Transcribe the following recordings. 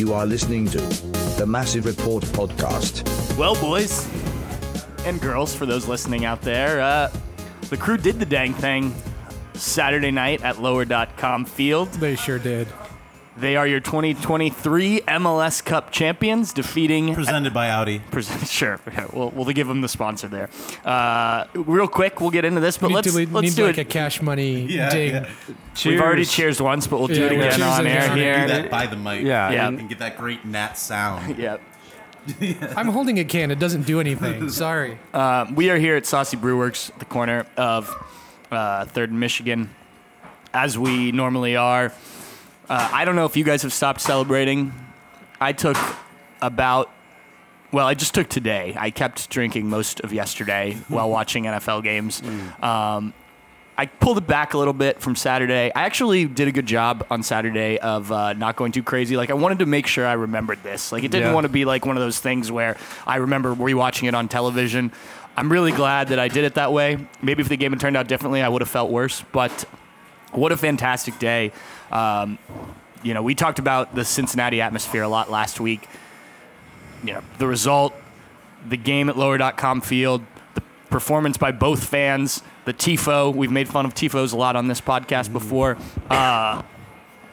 You are listening to the Massive Report podcast. Well, boys and girls, for those listening out there, uh, the crew did the dang thing Saturday night at lower.com field. They sure did. They are your 2023 MLS Cup champions, defeating. Presented by Audi. Present, sure, we'll, we'll give them the sponsor there. Uh, real quick, we'll get into this, but need let's to, let's need do like it. a cash money Yeah, ding. yeah. We've already cheers once, but we'll do Yeah, it again on air We're Do here. that by the mic. Yeah, Yeah. And get that great nat sound. Yep. I'm holding a can. It doesn't do anything. Sorry. Um, we are here at Saucy Brewworks, the corner of uh, Third and Michigan, as we normally are. Uh, I don't know if you guys have stopped celebrating. I took about, well, I just took today. I kept drinking most of yesterday while watching NFL games. Um, I pulled it back a little bit from Saturday. I actually did a good job on Saturday of uh, not going too crazy. Like I wanted to make sure I remembered this. Like it didn't Yeah. want to be like one of those things where I remember rewatching it on television. I'm really glad that I did it that way. Maybe if the game had turned out differently, I would have felt worse. But what a fantastic day. Um, you know, we talked about the Cincinnati atmosphere a lot last week. You know, the result, the game at lower.com field, the performance by both fans, the TIFO. We've made fun of TIFOs a lot on this podcast before. Uh,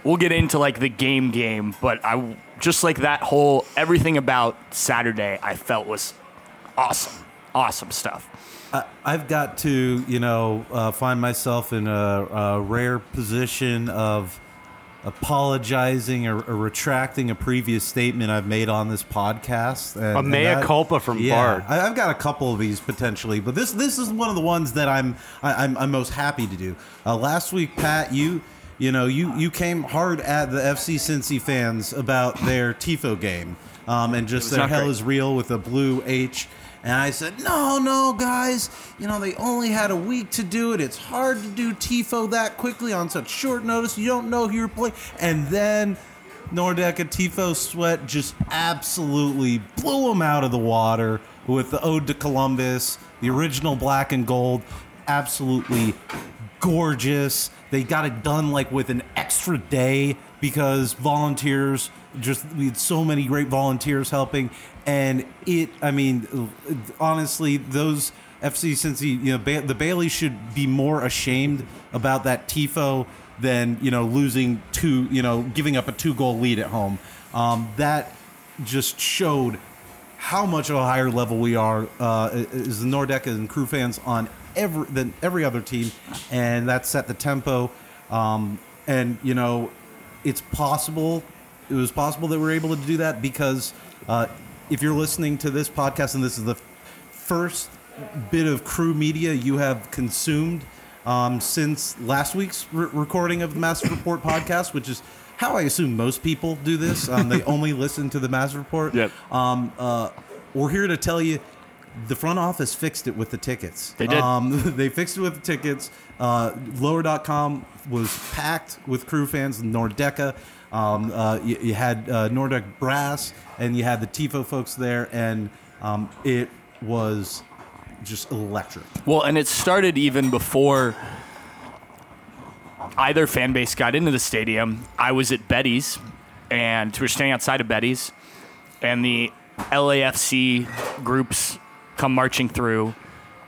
we'll get into like the game game, but I just like that whole everything about Saturday I felt was awesome. Awesome stuff. I, I've got to, you know, uh, find myself in a, a rare position of apologizing or, or retracting a previous statement I've made on this podcast. And, A mea that- culpa from yeah, Bart. I, I've got a couple of these potentially, but this this is one of the ones that I'm I, I'm, I'm most happy to do. Uh, last week, Pat, you you know you you came hard at the FC Cincy fans about their tifo game, um, and just their hell great. is real with a blue H. And I said, no, no, guys. You know, they only had a week to do it. It's hard to do TIFO that quickly on such short notice. You don't know who you're playing. And then Nordecke Tifo Sweat just absolutely blew them out of the water with the Ode to Columbus, the original black and gold. Absolutely gorgeous. They got it done like with an extra day because volunteers just we had so many great volunteers helping and it I mean honestly those FC Cincy you know ba- the Bailey should be more ashamed about that tifo than you know losing two you know giving up a two goal lead at home um, that just showed how much of a higher level we are uh, as the Nordecke and crew fans on every than every other team, and that set the tempo. Um, and you know, it's possible. It was possible that we're able to do that because uh, if you're listening to this podcast and this is the first bit of crew media you have consumed um, since last week's re- recording of the Massive Report podcast, which is how I assume most people do this. Um, they only listen to the Massive Report. Yep. Um, uh, we're here to tell you the front office fixed it with the tickets. They did. Um, they fixed it with the tickets. Uh, lower.com was packed with crew fans, Nordecke. Um, uh, you, you had uh, Nordic Brass and you had the TIFO folks there, and um, it was just electric. Well, and it started even before either fan base got into the stadium. I was at Betty's, and we were staying outside of Betty's, and the LAFC groups come marching through,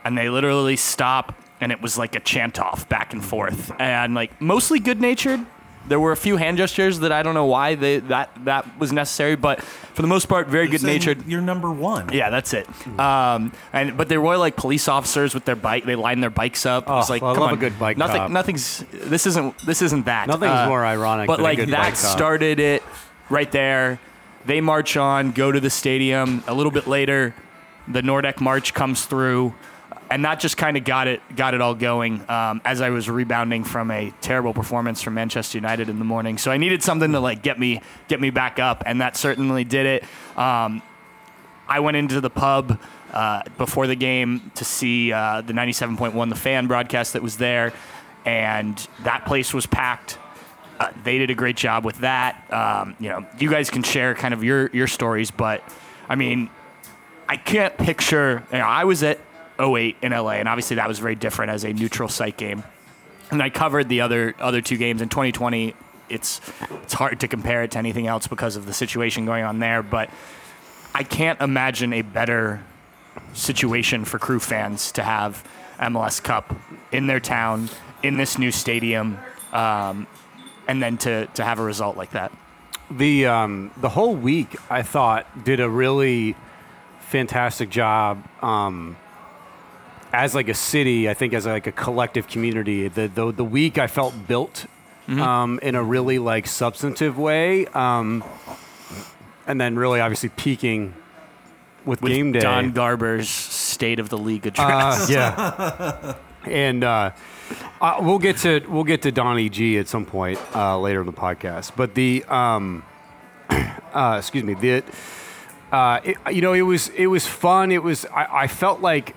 and they literally stop, and it was like a chant off back and forth, and like mostly good natured. There were a few hand gestures that I don't know why they, that that was necessary, but for the most part, very good natured. You're number one. Yeah, that's it. Um, and but they were like police officers with their bike. They lined their bikes up. It was Oh, like, I come love on. a good bike Nothing. cop. Nothing's. This isn't. This isn't that. Uh, Nothing's more ironic But than a like good that bike cop. started it right there. They march on, go to the stadium. A little bit later, the Nordecke march comes through, and that just kind of got it got it all going. Um, as I was rebounding from a terrible performance from Manchester United in the morning, so I needed something to like get me get me back up, and that certainly did it. Um, I went into the pub uh, before the game to see uh, the 97.1 The Fan broadcast that was there, and that place was packed. Uh, they did a great job with that. Um, you know, you guys can share kind of your your stories, but I mean, I can't picture. You know, I was at 08 in LA, and obviously that was very different as a neutral site game. And I covered the other other two games in 2020. it's it's hard to compare it to anything else because of the situation going on there. But I can't imagine a better situation for crew fans to have MLS Cup in their town in this new stadium, um, and then to to have a result like that. the um, the whole week I thought did a really fantastic job um, as like a city. I think as like a collective community. The the, the week I felt built um, in a really like substantive way, um, and then really obviously peaking with, With game day. Don Garber's State of the League address. Uh, yeah, and uh, uh, we'll get to we'll get to Donnie G at some point uh, later in the podcast. But the um, uh, excuse me, the uh, it, you know it was it was fun. It was I, I felt like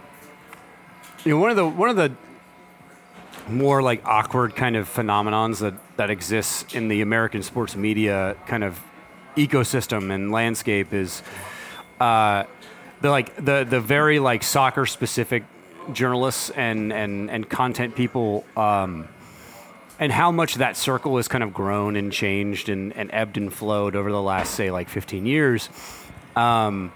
you know one of the one of the more like awkward kind of phenomenons that that exists in the American sports media kind of ecosystem and landscape is uh, the like the the very like soccer specific journalists and and and content people um, and how much that circle has kind of grown and changed and, and ebbed and flowed over the last say like 15 years. Um,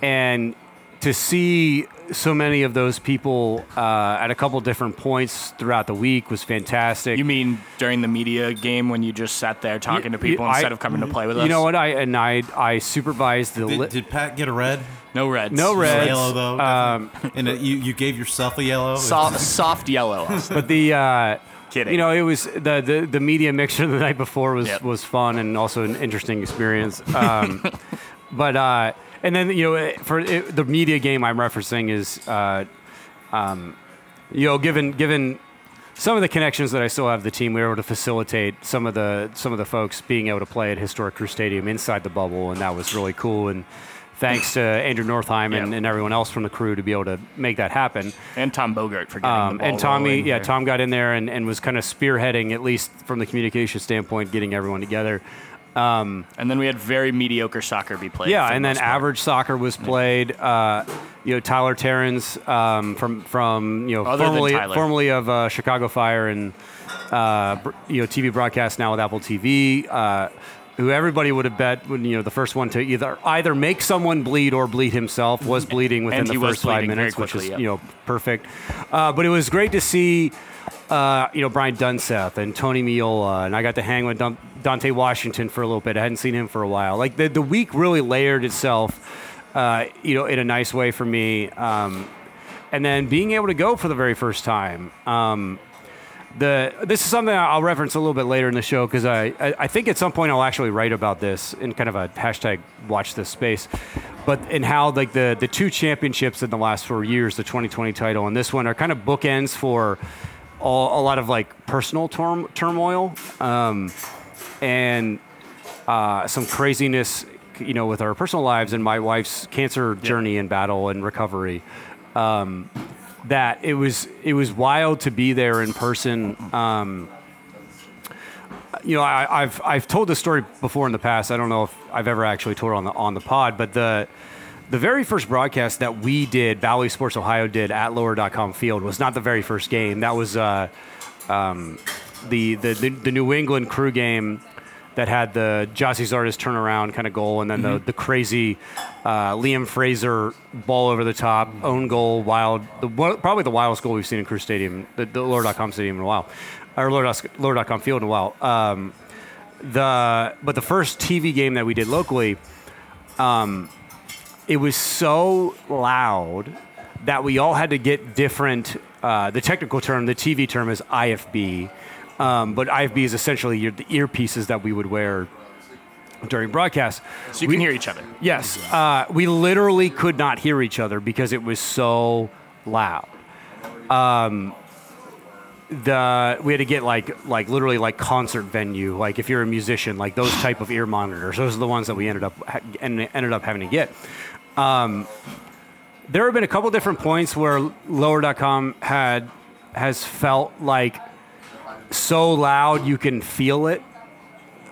and to see so many of those people uh, at a couple different points throughout the week was fantastic You mean during the media game when you just sat there talking to Y- people I- instead of coming to play with us? you know what I and I I supervised the Did, li- did Pat get a red? No reds. no A reds yellow though. um, and it, you you gave yourself a yellow. Soft, soft yellow. but the uh, Kidding. You know, it was the, the the media mixture the night before was Yep. was fun and also an interesting experience. Um, but uh, and then you know for it, the media game I'm referencing is uh, um, you know given given some of the connections that I still have the team, we were able to facilitate some of the some of the folks being able to play at historic Crew Stadium inside the bubble, and that was really cool. And thanks to Andrew Northheim and, Yeah. and everyone else from the crew to be able to make that happen. and Tom Bogart for getting Um, the ball and Tommy, yeah, there. Tom got in there and, and was kind of spearheading, at least from the communication standpoint, getting everyone together. And then we had very mediocre soccer be played. Yeah, and then part. average soccer was played. Uh, you know, Tyler Terens um, from from you know Other formerly formerly of uh, Chicago Fire and uh, you know TV broadcast now with Apple TV. Uh, who everybody would have bet would you know the first one to either either make someone bleed or bleed himself was bleeding within the first five minutes, which is yep. you know perfect. Uh, but it was great to see uh, you know Brian Dunseth and Tony Meola, and I got to hang with Dante Washington for a little bit. I hadn't seen him for a while. Like the the week really layered itself, uh, you know, in a nice way for me. Um, and then being able to go for the very first time. Um, the this is something I'll reference a little bit later in the show because I, I I think at some point I'll actually write about this in kind of a hashtag watch this space, but in how like the the two championships in the last four years, the 2020 title and this one are kind of bookends for all, a lot of like personal turm, turmoil um, and uh, some craziness, you know, with our personal lives and my wife's cancer journey and battle and recovery um, that it was it was wild to be there in person. Um, you know, I, I've I've told this story before in the past. I don't know if I've ever actually told it on the on the pod, but the the very first broadcast that we did, Bally Sports Ohio did at Lower.com Field, was not the very first game. That was uh, um, the, the the the New England crew game that had the Gyasi Zardes turnaround kind of goal, and then the, the crazy uh, Liam Fraser ball over the top, own goal, wild, the, probably the wildest goal we've seen in Crew Stadium, the, the Lower.com Stadium in a while, or Lower, Lower.com Field in a while. Um, the but the first TV game that we did locally, um, it was so loud that we all had to get different. Uh, the technical term, the TV term, is IFB, um, but IFB is essentially your, the earpieces that we would wear during broadcast. so you We- can hear each other. Yes, uh, we literally could not hear each other because it was so loud. Um, the we had to get like like literally like concert venue like if you're a musician like those type of ear monitors those are the ones that we ended up ha- ended up having to get um, there have been a couple different points where lower.com had has felt like so loud you can feel it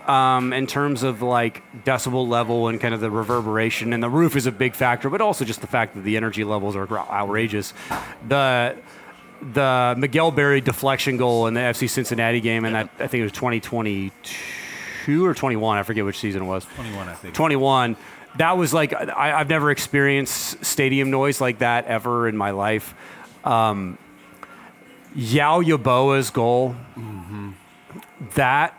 um, in terms of like decibel level and kind of the reverberation and the roof is a big factor but also just the fact that the energy levels are outrageous the the Miguel Berry deflection goal in the FC Cincinnati game, and that I think it was 2022 or 21. I forget which season it was. 21, I think. 21. That was like I, I've never experienced stadium noise like that ever in my life. Um, Yaw Yeboah's goal, that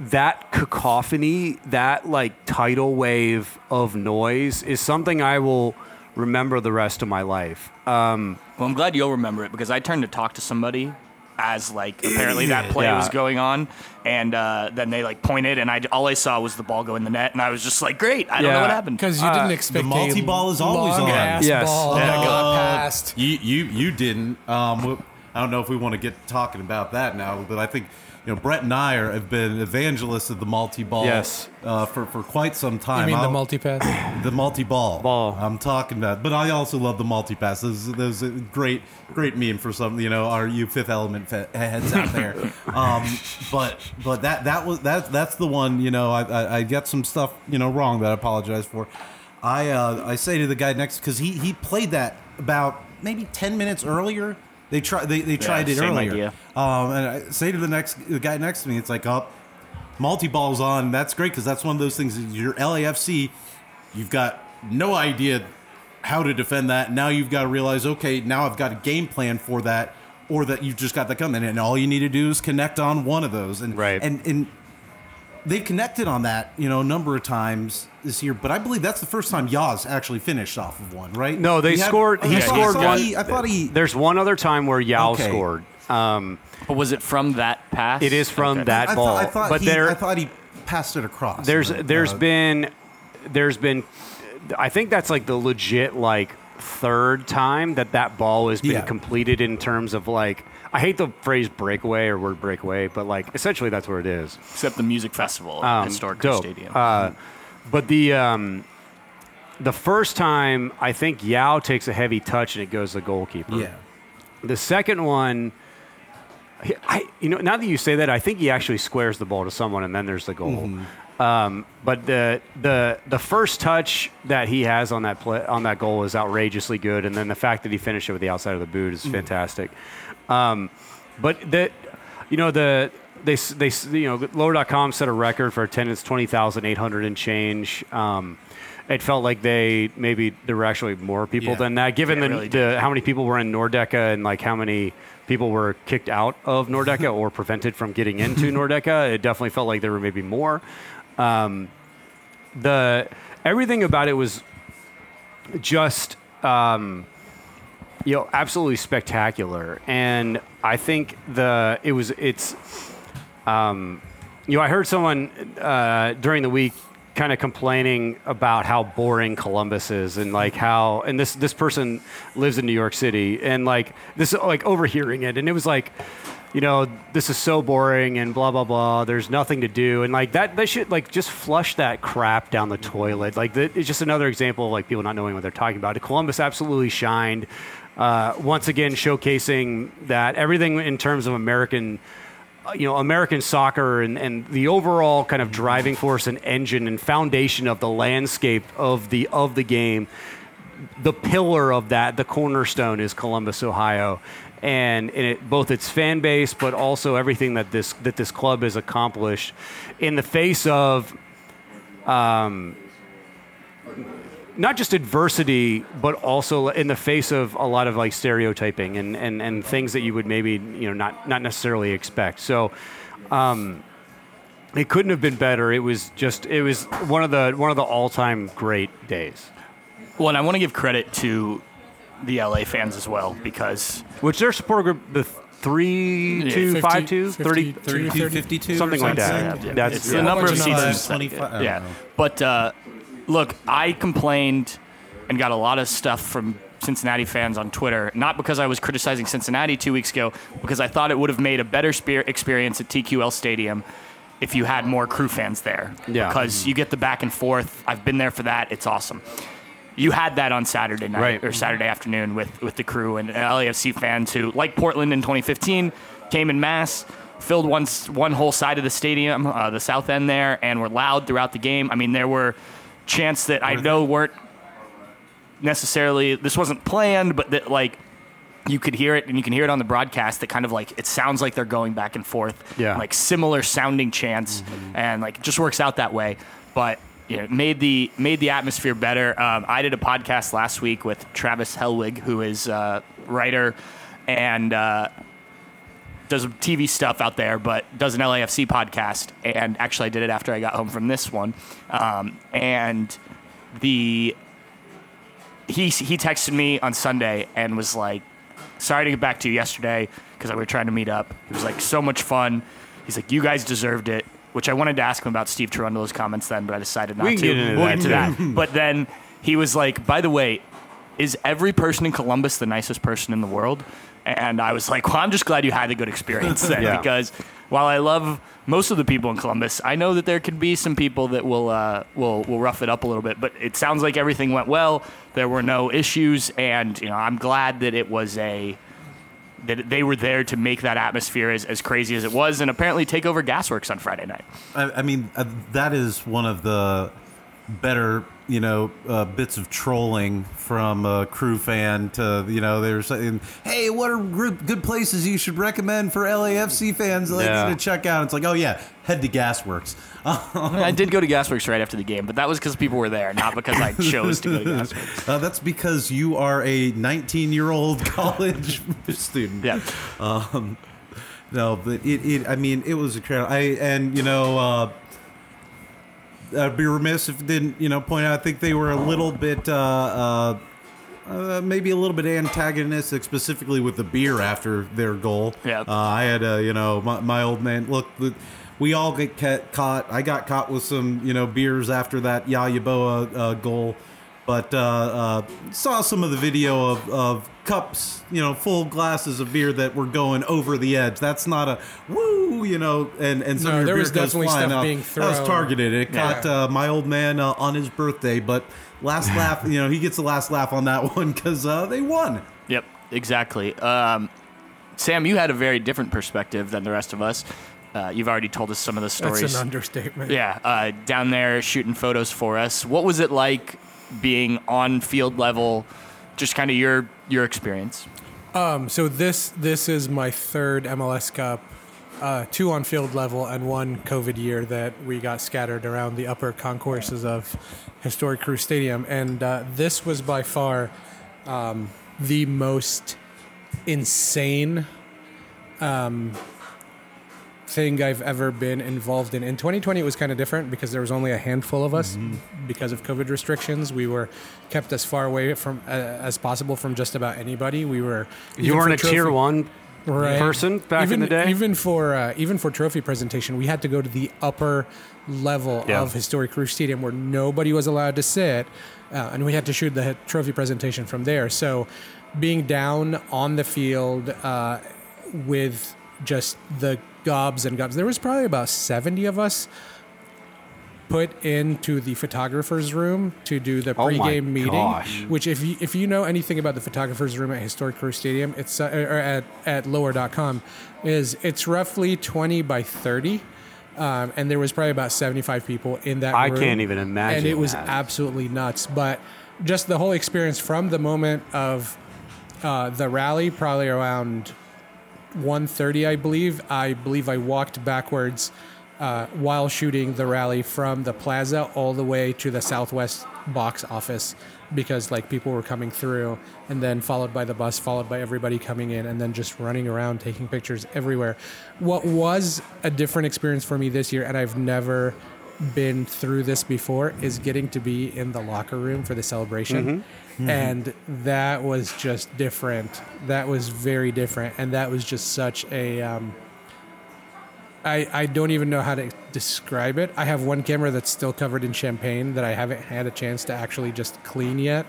that cacophony, that like tidal wave of noise is something I will remember the rest of my life. Um, Well, I'm glad you'll remember it because I turned to talk to somebody as like apparently that play Yeah. was going on, and uh, then they like pointed, and I all I saw was the ball go in the net, and I was just like, great, I don't know Yeah. what happened. Because you didn't expect the multi-ball is always long on. ass Yes. ball Yeah. that got Uh, passed. You you you didn't. Um, w- I don't know if we want to get talking about that now, but I think you know Brett and I are, have been evangelists of the multi-ball. Yes. Uh, for for quite some time. You mean the I'll- multi pass? the multi-ball. Ball. I'm talking about, but I also love the multi-pass. There's, there's a great, great meme for some, you know, our you Fifth Element heads out there. um, but but that that was that that's the one. You know, I, I I get some stuff you know wrong that I apologize for. I uh, I say to the guy next because he he played that about maybe ten minutes earlier. They try they, they tried it same earlier. idea. Um, and I say to the next the guy next to me, it's like up. multi balls on. That's great because that's one of those things. that Your LAFC, you've got no idea how to defend that. Now you've got to realize, okay, now I've got a game plan for that, or that you've just got that coming, and all you need to do is connect on one of those. And Right. and and they connected on that, you know, a number of times this year. But I believe that's the first time Yaz actually finished off of one, right? No, they He had- scored- I he thought- scored I one- He, I thought he. There's one other time where Yaw Okay. scored. Um, But was it from that pass? It is from Okay. that I ball. thought, I thought but he, there, I thought he passed it across. there's but, there's uh, been there's been I think that's like the legit like third time that that ball has been Yeah. completed in terms of like I hate the phrase breakaway or word breakaway, but like essentially that's what it is. Except the music festival at Um, Historic dope. Stadium. Uh, but the um, the first time I think Yaw takes a heavy touch and it goes to the goalkeeper. Yeah. The second one, I you know now that you say that, I think he actually squares the ball to someone and then there's the goal. Um, but the the the first touch that he has on that play on that goal is outrageously good, and then the fact that he finished it with the outside of the boot is fantastic. Um, but the you know the they they you know lower.com set a record for attendance twenty thousand eight hundred and change. Um, it felt like they maybe there were actually more people Yeah. than that, given Yeah, the, really the how many people were in Nordecke and like how many people were kicked out of Nordecke or prevented from getting into Nordecke. It definitely felt like there were maybe more. Um, the everything about it was just um, you know absolutely spectacular, and I think the it was it's um, you know I heard someone uh, during the week kind of complaining about how boring Columbus is and like how and this this person lives in New York City and like this like overhearing it. And it was like you know this is so boring and blah blah blah. There's nothing to do. And like that they should like just flush that crap down the toilet. Like that it's just another example of like people not knowing what they're talking about. Columbus absolutely shined uh, once again showcasing that everything in terms of American uh, you know, American soccer and, and the overall kind of driving force and engine and foundation of the landscape of the of the game, the pillar of that, the cornerstone is Columbus, Ohio, and, it, both its fan base, but also everything that this that this club has accomplished in the face of. Um, not just adversity, but also in the face of a lot of like stereotyping and, and, and things that you would maybe you know not not necessarily expect. So, um, it couldn't have been better. It was just it was one of the one of the all time great days. well, and I want to give credit to the LA fans as well because Which their support group the three Yeah, two 50, five two 50, 30 30, 32, 52 something like that. something. Yeah, That's it's yeah. the number of seasons. 25, yeah, but uh, look, I complained and got a lot of stuff from Cincinnati fans on Twitter, not because I was criticizing Cincinnati two weeks ago, because I thought it would have made a better spe- experience at TQL Stadium if you had more crew fans there. Yeah. Because you get the back and forth. I've been there for that. It's awesome. You had that on Saturday night Right. or Saturday afternoon with, with the crew and LAFC fans who, like Portland in 2015, came in mass, filled one one whole side of the stadium, uh, the south end there, and were loud throughout the game. I mean, there were chants that I know weren't necessarily this wasn't planned, but that like you could hear it, and you can hear it on the broadcast. That kind of like it sounds like they're going back and forth, Yeah. like similar sounding chants, and like it just works out that way. But you know, made the made the atmosphere better. Um, I did a podcast last week with Travis Helwig, who is a writer and uh, does TV stuff out there, but does an LAFC podcast. And actually, I did it after I got home from this one. Um, and the he he texted me on Sunday and was like, "Sorry to get back to you yesterday because we were trying to meet up." He was like, "So much fun." He's like, "You guys deserved it." Which I wanted to ask him about Steve Cherundolo's comments then, but I decided not We to. get we'll get to that. But then he was like, "By the way, is every person in Columbus the nicest person in the world?" And I was like, "Well, I'm just glad you had a good experience then, Yeah. because while I love most of the people in Columbus, I know that there could be some people that will uh, will will rough it up a little bit. But it sounds like everything went well. There were no issues, and you know, I'm glad that it was a that they were there to make that atmosphere as, as crazy as it was, and apparently take over Gasworks on Friday night. I, I mean, uh, that is one of the better, you know, uh, bits of trolling from a crew fan to, you know, they were saying, hey, what are group, good places you should recommend for LAFC fans like Yeah. to check out? It's like, oh, yeah, head to Gasworks. I did go to Gasworks right after the game, but that was because people were there, not because I chose to go to Gasworks. Uh, that's because you are a 19 year old college student. Yeah. No, but it, it I mean, it was incredible. I and you know, uh, I'd be remiss if I didn't you know point out. I think they were a little bit. Uh, uh, uh, maybe a little bit antagonistic, specifically with the beer after their goal. Yeah. Uh, I had, uh, you know, my, my old man. Look, we all get ca- caught. I got caught with some, you know, beers after that Yayaboa uh, goal, but uh, uh, saw some of the video of, of cups, you know, full glasses of beer that were going over the edge. That's not a woo, you know, and and some No, of your there beer was goes definitely flying stuff out. being That was targeted. It Yeah. caught uh, my old man uh, on his birthday, but last laugh, you know, he gets the last laugh on that one because uh, they won. Yep, exactly. Um, Sam, you had a very different perspective than the rest of us. Uh, you've already told us some of the stories. That's an understatement. yeah, uh, down there shooting photos for us. What was it like being on field level? Just kind of your your experience. Um, so this this is my third MLS Cup, uh, two on field level and one COVID year that we got scattered around the upper concourses of historic Crew Stadium, and uh, this was by far um, the most insane um, thing I've ever been involved in. In 2020, it was kind of different because there was only a handful of us because of COVID restrictions. We were kept as far away from uh, as possible from just about anybody. We were You weren't a tier one right. person back even, in the day. Even for uh, even for trophy presentation, we had to go to the upper level Yeah. of historic Crew Stadium where nobody was allowed to sit, uh, and we had to shoot the trophy presentation from there. So, being down on the field uh, with just the gobs and gobs, there was probably about seventy of us put into the photographer's room to do the Oh my pregame meeting. gosh. Which, if you, if you know anything about the photographer's room at Historic Crew Stadium, it's uh, or at at lower.com, is it's roughly twenty by thirty. Um, and there was probably about 75 people in that I room. can't even imagine And it was that. absolutely nuts. But just the whole experience from the moment of uh, the rally, probably around 1.30, I believe. I believe I walked backwards uh, while shooting the rally from the plaza all the way to the Southwest box office because like people were coming through and then followed by the bus followed by everybody coming in and then just running around taking pictures everywhere. What was a different experience for me this year and i've never been through this before is getting to be in the locker room for the celebration and that was just different that was very different and that was just such a um, I, I don't even know how to describe it. I have one camera that's still covered in champagne that I haven't had a chance to actually just clean yet.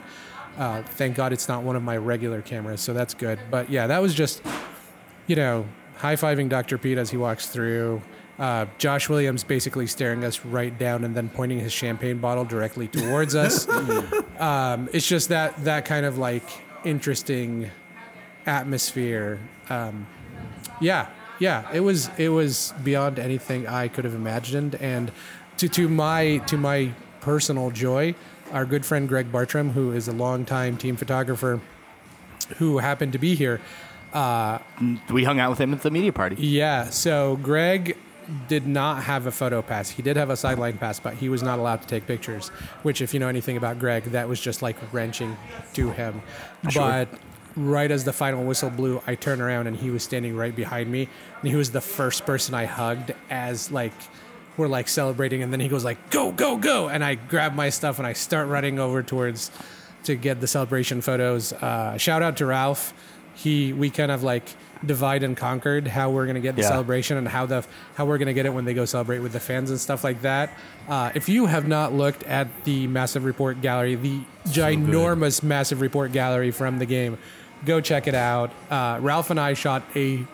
Uh, thank God it's not one of my regular cameras, so that's good. But yeah, that was just, you know, high fiving Dr. Pete as he walks through. Uh, Josh Williams basically staring us right down and then pointing his champagne bottle directly towards us. um, it's just that that kind of like interesting atmosphere. Um, yeah, yeah, it was it was beyond anything I could have imagined, and to to my to my personal joy, our good friend Greg Bartram, who is a longtime team photographer, who happened to be here. We hung out with him at the media party. Yeah, so Greg did not have a photo pass. He did have a sideline pass, but he was not allowed to take pictures. Which, if you know anything about Greg, that was just like wrenching to him. But right as the final whistle blew, I turned around and he was standing right behind me, and he was the first person I hugged as like we're like celebrating, and then he goes like, "Go, go, go!" and I grab my stuff and I start running over towards to get the celebration photos. Uh, shout out to Ralph. He we kind of like divide and conquered how we're gonna get the Yeah. celebration and how the how we're gonna get it when they go celebrate with the fans and stuff like that. Uh, if you have not looked at the massive report gallery, the ginormous massive report gallery from the game, go check it out. Uh, Ralph and I shot a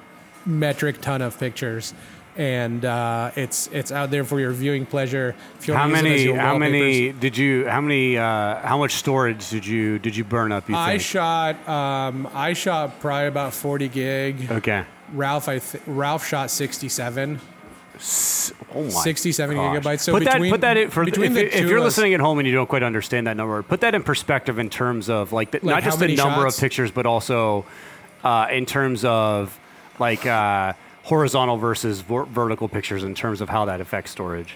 metric ton of pictures. And uh, it's it's out there for your viewing pleasure. You How wanna it as many? How many did you? How many? Uh, how much storage did you did you burn up? You I think? shot um, I shot probably about 40 gig. okay. Ralph I th- Ralph shot 67. Oh my 67 gosh. gigabytes. So put between- that put that in for if, the if you're us- listening at home and you don't quite understand that number, put that in perspective in terms of like, the, Like not just the number shots? of pictures, but also uh, in terms of like uh, horizontal versus ver- vertical pictures in terms of how that affects storage.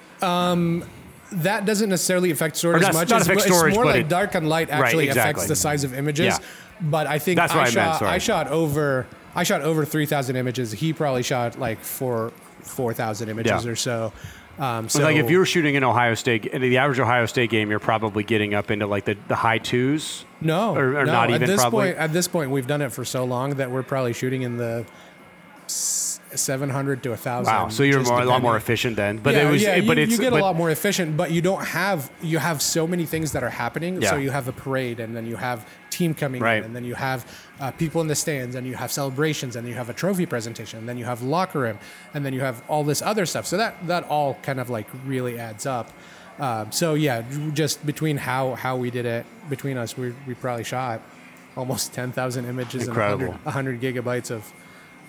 that doesn't necessarily affect storage Or as much. not as affect it's more like it- dark and light Right, actually exactly. affects the size of images. Yeah. But I think That's I what I shot. I shot over I shot over 3,000 images. He probably shot like four 4,000 images Yeah. or so. Um, So like if you were shooting in Ohio State, in the average Ohio State game, you're probably getting up into like the, the high twos. no, or- or no, not at even this probably? point at this point we've done it for so long that we're probably shooting in the 700 to 1,000. Wow. So you're more, a lot more efficient then. But yeah, it was, yeah, but you, it's you get but, a lot more efficient, but you don't have you have so many things that are happening. yeah. So you have a parade, and then you have team coming Right. in, and then you have uh, people in the stands, and you have celebrations, and you have a trophy presentation, and then you have locker room, and then you have all this other stuff. So that that all kind of like really adds up. Um, so yeah, just between how how we did it between us, we we probably shot almost ten thousand images Incredible. and hundred gigabytes of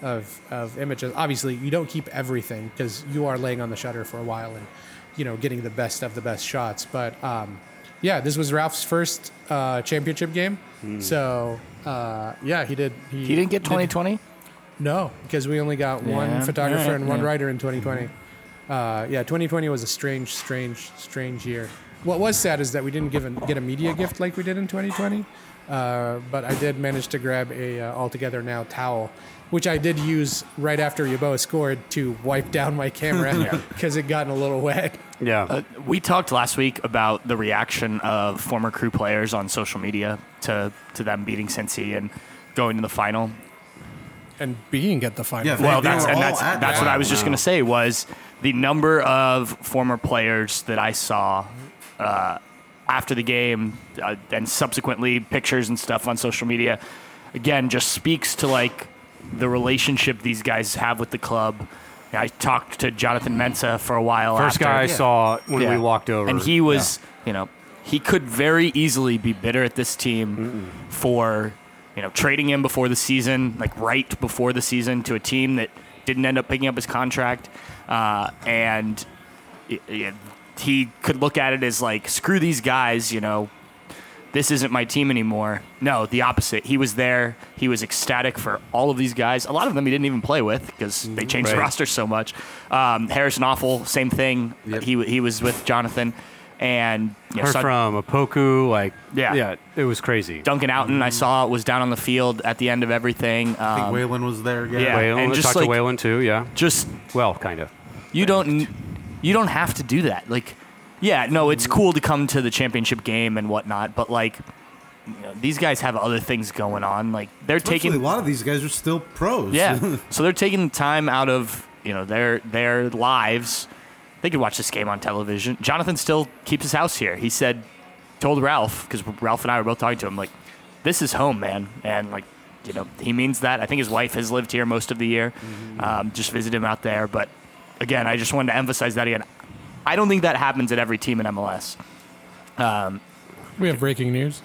of, of images. Obviously, you don't keep everything because you are laying on the shutter for a while and you know getting the best of the best shots. But um, yeah, this was Ralph's first uh, championship game. So uh, yeah, he did. He, He didn't get 2020. no, because we only got one photographer alright, and one yeah. writer in 2020. Uh, yeah, 2020 was a strange, strange, strange year. What was sad is that we didn't give a, get a media gift like we did in 2020. Uh, but I did manage to grab a uh, altogether now towel, which I did use right after Yeboah scored to wipe down my camera because it gotten a little wet. yeah. Uh, we talked last week about the reaction of former crew players on social media to, to them beating Cincy and going to the final. And being at the final. Yeah, Well, They that's were and all that's that's that. what I was just Wow. going to say was the number of former players that I saw uh, after the game uh, and subsequently pictures and stuff on social media. Again, just speaks to like the relationship these guys have with the club. I talked to Jonathan Mensah for a while. First after. guy I saw when Yeah. we walked over. And he was, you know, he could very easily be bitter at this team for, you know, trading him before the season, like right before the season, to a team that didn't end up picking up his contract. Uh, and i- i- he could look at it as like, screw these guys, you know, this isn't my team anymore. No, the opposite. He was there. He was ecstatic for all of these guys. A lot of them he didn't even play with because they changed the roster so much. Um, Harrison Afful, same thing. He he was with Jonathan, and know, heard saw from Opoku. Like, Yeah. yeah, it was crazy. Duncan Oughton. I saw was down on the field at the end of everything. I think Um, Waylon was there. Yeah. yeah. Waylon, and just talk like- to Waylon too. Yeah. just Well, kind of. you don't you don't have to do that. Like, yeah, no, it's cool to come to the championship game and whatnot, but like. You know, these guys have other things going on. Like they're Actually, taking a lot of these guys are still pros. Yeah. so they're taking time out of you know their their lives. They could watch this game on television. Jonathan still keeps his house here. He said, told Ralph because Ralph and I were both talking to him like, this is home, man, and like. You know, he means that. I think his wife has lived here most of the year. Um, just visit him out there. But again, I just wanted to emphasize that again. I don't think that happens at every team in MLS. We have breaking news.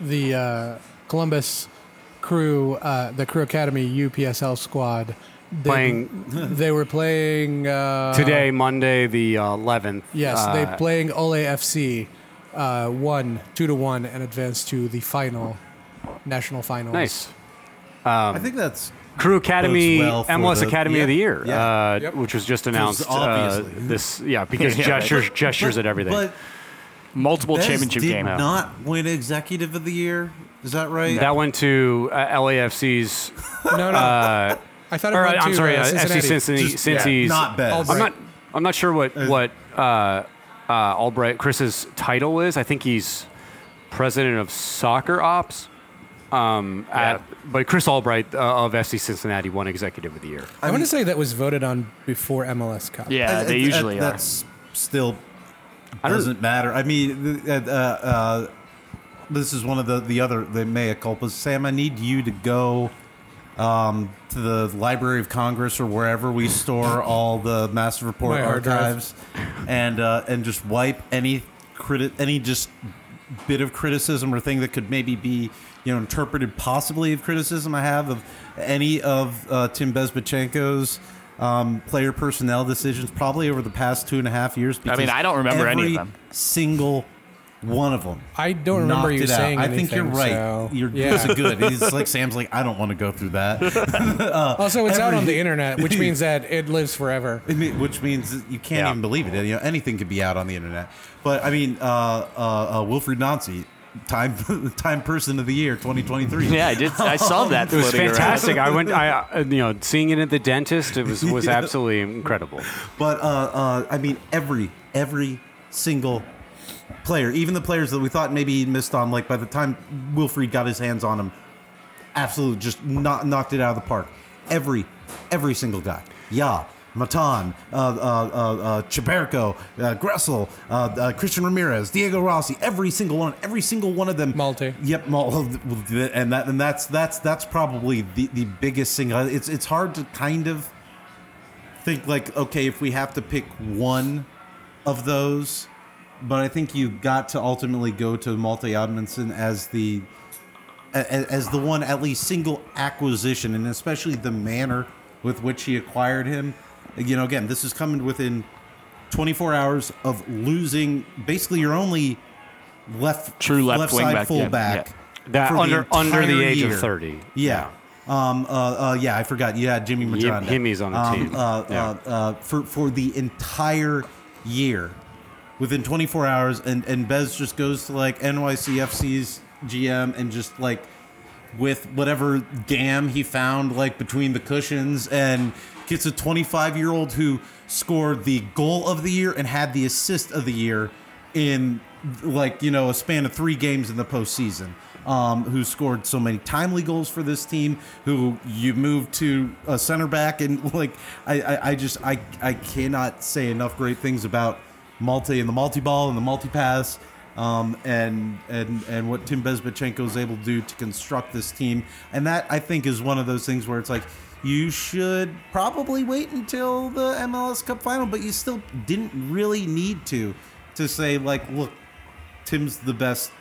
The uh, Columbus crew, uh, the Crew Academy UPSL squad, they, Playing- They were playing uh, Today, Monday, the uh, 11th. Yes, uh, they playing Ole FC, uh, won two to one and advanced to the final national finals. Nice. I think that's Crew Academy, well MLS the- Academy yeah, of the Year, yeah. uh, Yep. which was just announced. Uh, this, yeah, because Yeah, right. gestures, gestures but, at everything. But Multiple Bez championship did game. not win Executive of the Year. Is that right? that went to uh, LAFC's. No, no. Uh, I thought it or, went I'm to, sorry, uh, uh, FC Cincinnati. Cincinnati. Just- yeah, Cincy's- not Bez. I'm not. I'm not sure what what uh, uh, Albright Chris's title is. I think he's president of soccer ops. Um, at, but Chris Albright uh, of FC Cincinnati won Executive of the Year. I, want to say that was voted on before MLS Cup. Yeah, Uh, they uh, usually are. That's still don't- doesn't matter. I mean, uh, uh, uh, this is one of the the other the mea culpas. Sam, I need you to go um, to the Library of Congress or wherever we store all the Massive Report My hard drive. archives, and uh, and just wipe any criti- any just bit of criticism or thing that could maybe be you know interpreted possibly of criticism I have of any of uh, Tim Bezbatchenko's um, player personnel decisions probably over the past two and a half years. I mean, I don't remember any of them. Single one of them. I don't remember you it out. saying I think you're anything, right. so- You're Yeah. this is good. It's like Sam's like I don't want to go through that. Also, it's out on the internet, which means that it lives forever. I mean, which means you can't Yeah. even believe it. You know, anything could be out on the internet. But I mean, uh, uh, uh, Wilfried Nancy, time time person of the year, 2023. Yeah, I did. I saw that. It was floating around. fantastic. I went. I uh, you know seeing it at the dentist. It was was absolutely incredible. But uh, uh, I mean, every every single player, even the players that we thought maybe he missed on, like by the time Wilfried got his hands on him, absolutely just not, knocked it out of the park. Every every single guy. Yeah. Matan, uh, uh, uh, uh, Chaberco, uh, Gressel, uh, uh, Christian Ramirez, Diego Rossi, every single one, every single one of them. Malte. Yep, Mal- and that and that's that's that's probably the, the biggest thing. Uh, It's it's hard to kind of think like okay if we have to pick one of those but i think you got to ultimately go to malte Amundsen as the as the one at least single acquisition and especially the manner with which he acquired him you know again this is coming within 24 hours of losing basically your only left True left wing side back, fullback yeah. That for under under the age year. of thirty. Yeah. Um, uh, uh, yeah, I forgot. Yeah, Jimmy Medranda. Jimmy's on the um, team. Uh, Yeah. uh, uh, for for the entire year, within 24 hours, and and Bez just goes to like NYCFC's GM and just like with whatever gam he found like between the cushions and gets a 25 year old who scored the goal of the year and had the assist of the year in like you know a span of three games in the postseason. Um, who scored so many timely goals for this team who you moved to a center back and like I, I, I just I, I cannot say enough great things about multi and the multi ball and the multi pass um, and and and what Tim Bezbatchenko is able to do to construct this team, and that I think is one of those things where it's like you should probably wait until the MLS Cup final, but you still didn't really need to to say like, look, Tim's the best,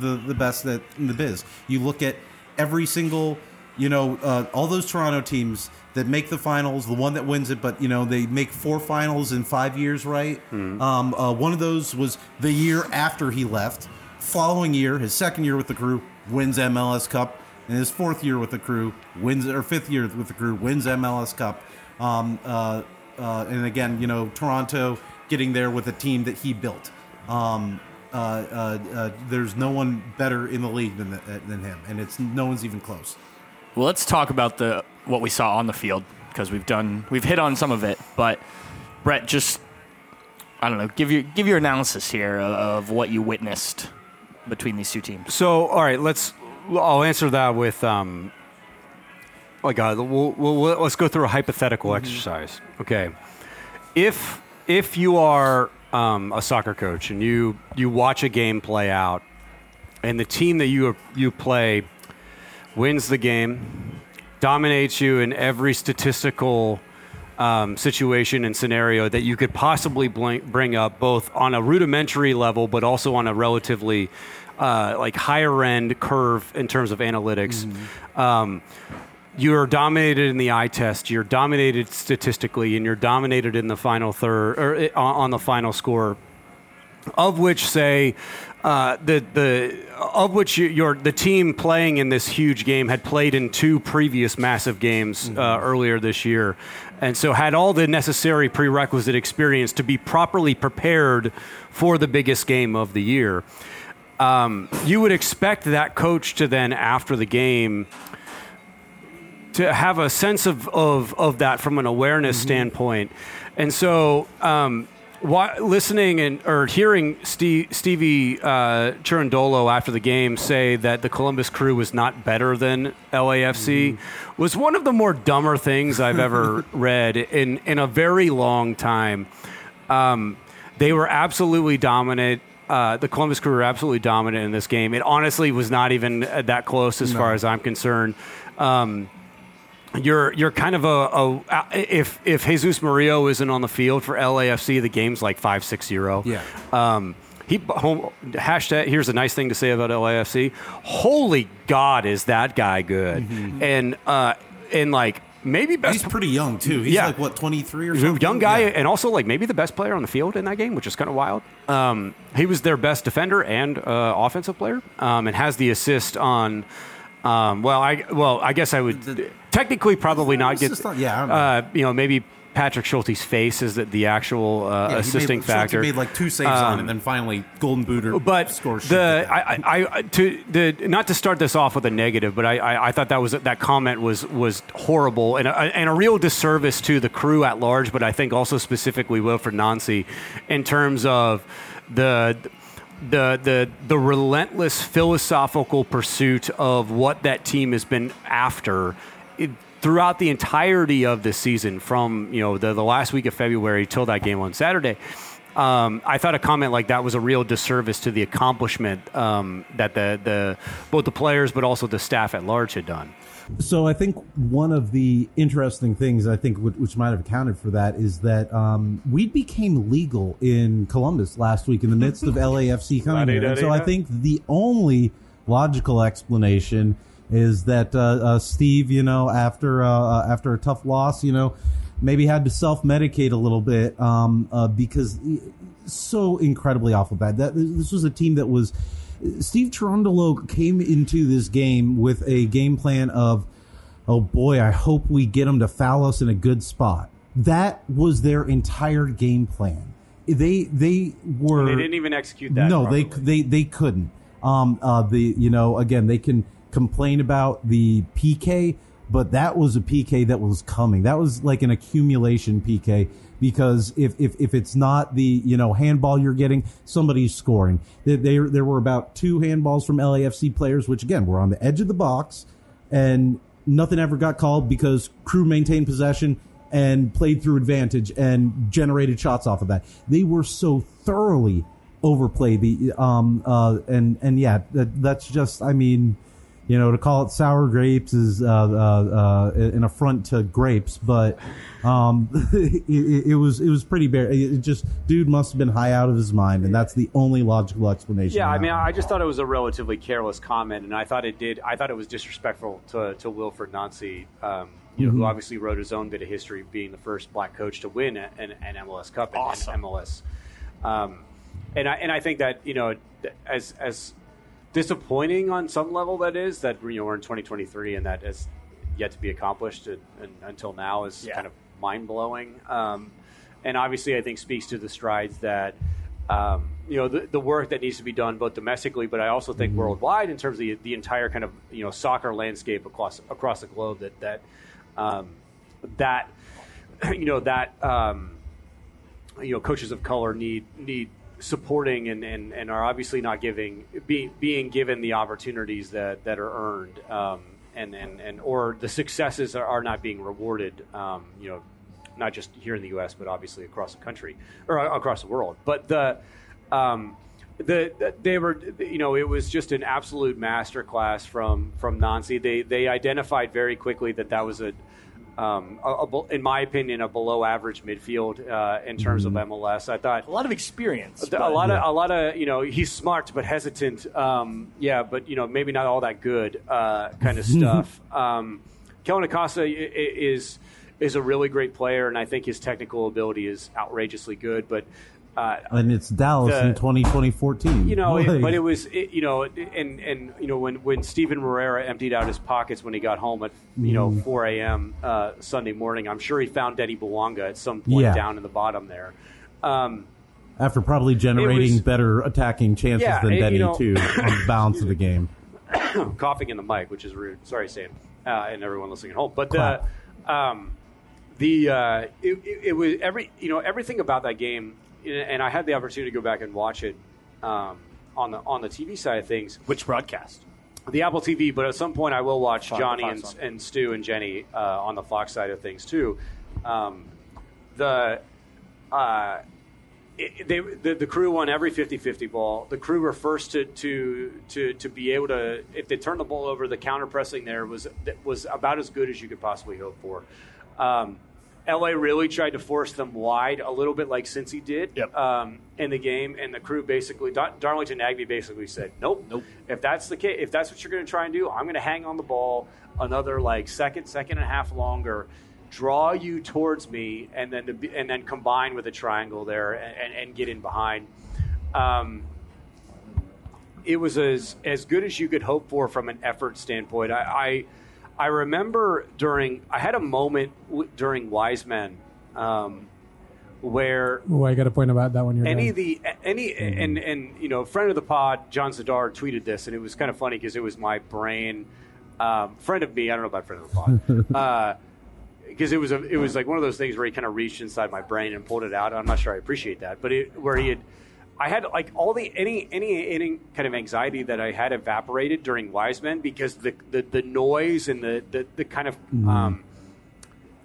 the the best that in the biz. You look at every single, you know, uh, all those Toronto teams that make the finals, the one that wins it, but you know they make four finals in five years, right? Um, uh, one of those was the year after he left. Following year, his second year with the crew, wins MLS Cup, and his fourth year with the crew wins, or fifth year with the crew wins MLS Cup. Um, uh, uh, and again, you know, Toronto getting there with a team that he built. Um, uh, uh, uh, there's no one better in the league than than him, and it's no one's even close. Well, let's talk about the what we saw on the field because we've done we've hit on some of it, but Brett, just I don't know, give your give your analysis here of, of what you witnessed between these two teams. So, all right, let's. I'll answer that with um. Like, uh, we'll, we'll, we'll- let's go through a hypothetical exercise. Okay, if if you are um, a soccer coach and you you watch a game play out, and the team that you you play wins the game, dominates you in every statistical um, situation and scenario that you could possibly bring up, both on a rudimentary level, but also on a relatively uh, like higher end curve in terms of analytics. Um, you're dominated in the eye test. You're dominated statistically, and you're dominated in the final third or uh, on the final score of which say uh, the the of which your the team playing in this huge game had played in two previous massive games uh, earlier this year, and so had all the necessary prerequisite experience to be properly prepared for the biggest game of the year. Um, you would expect that coach to then, after the game, to have a sense of, of, of that from an awareness standpoint. And so, um, why, listening and or hearing Steve, Stevie uh, Cherundolo after the game say that the Columbus Crew was not better than LAFC was one of the more dumber things I've ever read in in a very long time. Um, they were absolutely dominant. Uh, the Columbus Crew were absolutely dominant in this game. It honestly was not even uh, that close as far as I'm concerned. Um, you're you're kind of a, a if if Jesus Murillo isn't on the field for LAFC, the game's like five six zero. Yeah. Um, he home, hashtag. Here's a nice thing to say about LAFC. Holy God, is that guy good? And uh, and like maybe best He's pretty young too. He's Yeah. like what, 23 or something? young guy, Yeah. and also like maybe the best player on the field in that game, which is kind of wild. Um, he was their best defender and uh, offensive player, um, and has the assist on. Um, well, I well, I guess I would technically probably not get. on- yeah, I don't know. Uh, you know, maybe Patrick Schulte's face is the, the actual uh, Yeah, assisting made, factor. Um, He made like two saves on it, and then finally Golden Booter But scores. the I, I, I to the not to start this off with a negative, but I, I, I thought that was that comment was was horrible and a, and a real disservice to the crew at large, but I think also specifically Wilfried Nancy in terms of the the the the relentless philosophical pursuit of what that team has been after. It, Throughout the entirety of the season, from you know the, the last week of February till that game on Saturday, um, I thought a comment like that was a real disservice to the accomplishment um, that the, the both the players but also the staff at large had done. So I think one of the interesting things I think which, which might have accounted for that is that um, weed became legal in Columbus last week in the midst of LAFC coming here, and so I think the only logical explanation is that uh, uh, Steve, you know, after uh, uh, after a tough loss, you know, maybe had to self medicate a little bit um, uh, because so incredibly awful bad. That this was a team that was. Steve Cherundolo came into this game with a game plan of, oh boy, I hope we get them to foul us in a good spot. That was their entire game plan. They they were They didn't even execute that. no, they they they couldn't. Um, uh, the you know again they can complain about the PK, but that was a PK that was coming. That was like an accumulation PK because if if, if it's not the you know handball you're getting, somebody's scoring. There, there there were about two handballs from LAFC players, which again were on the edge of the box, and nothing ever got called because crew maintained possession and played through advantage and generated shots off of that. They were so thoroughly overplayed the um uh and and yeah that, that's just I mean you know to call it sour grapes is uh, uh, uh, an affront to grapes but um it, it, it was it was pretty bare it just dude must have been high out of his mind and that's the only logical explanation Yeah, I mean, I just thought it was a relatively careless comment, and I thought it did. I thought it was disrespectful to, to Wilfried Nancy, um, you know, who obviously wrote his own bit of history, being the first black coach to win an, an MLS Cup and MLS. Um, and I and I think that you know, as as disappointing on some level that is that you know we're in 2023 and that has yet to be accomplished and, and until now is Yeah. kind of mind blowing. Um, and obviously, I think speaks to the strides that um, you know the, the work that needs to be done both domestically, but I also think worldwide in terms of the, the entire kind of you know soccer landscape across across the globe. That that um, that you know that um, you know coaches of color need need supporting and, and, and are obviously not giving being being given the opportunities that, that are earned um, and, and, and or the successes are, are not being rewarded um, you know not just here in the US but obviously across the country or across the world. But the um, the they were you know it was just an absolute masterclass from from Nancy. They they identified very quickly that that was a um, a, a in my opinion, a below average midfield uh, in terms of MLS. I thought A lot of experience. a but- lot of a lot of you know he's smart but hesitant. Um, yeah, but you know maybe not all that good uh, kind of stuff. um, Kellyn Acosta is is a really great player, and I think his technical ability is outrageously good. But and it's Dallas the- in 2014. you know, it, but it was, it, you know, and and you know when when Steven Moreira emptied out his pockets when he got home at you know Mm. 4 a.m. Uh, Sunday morning, I'm sure he found Denny Bouanga at some point Yeah. down in the bottom there. Um, after probably generating was- better attacking chances Yeah, than it- you know- too on the balance of the game. coughing in the mic, which is rude. Sorry, Sam, uh, and everyone listening at home. But the um, the uh, it, it was every you know everything about that game, and I had the opportunity to go back and watch it um, on the on the TV side of things. Which broadcast? the Apple TV, but at some point I will watch Fox- Johnny Fox and, and Stu and Jenny uh, on the Fox side of things too. Um, the uh, it, they, the the crew won every 50-50 ball. The crew were first to, to to to be able to if they turned the ball over, the counter pressing there was was about as good as you could possibly hope for. Um, LA really tried to force them wide a little bit like Cincy did Yep. um, in the game, and the crew basically Dar- Darlington Nagbe basically said, "Nope, Nope. If that's the case, if that's what you're going to try and do, I'm going to hang on the ball another like second, second and a half longer, draw you towards me, and then to and then combine with a triangle there and, and, and get in behind." Um, it was as as good as you could hope for from an effort standpoint. I I, remember during I had a moment w- during Wiseman um, where Oh, I got a point about that one. You're any of the any and and you know friend of the pod John Zadar tweeted this and it was kind of funny because it was my brain um, friend of me I don't know about friend of the pod uh, because it was a, it was like one of those things where he kind of reached inside my brain and pulled it out I'm not sure I appreciate that but it, where he had I had like all the any any any kind of anxiety that I had evaporated during Wiseman because the the, the noise and the the, the kind of um,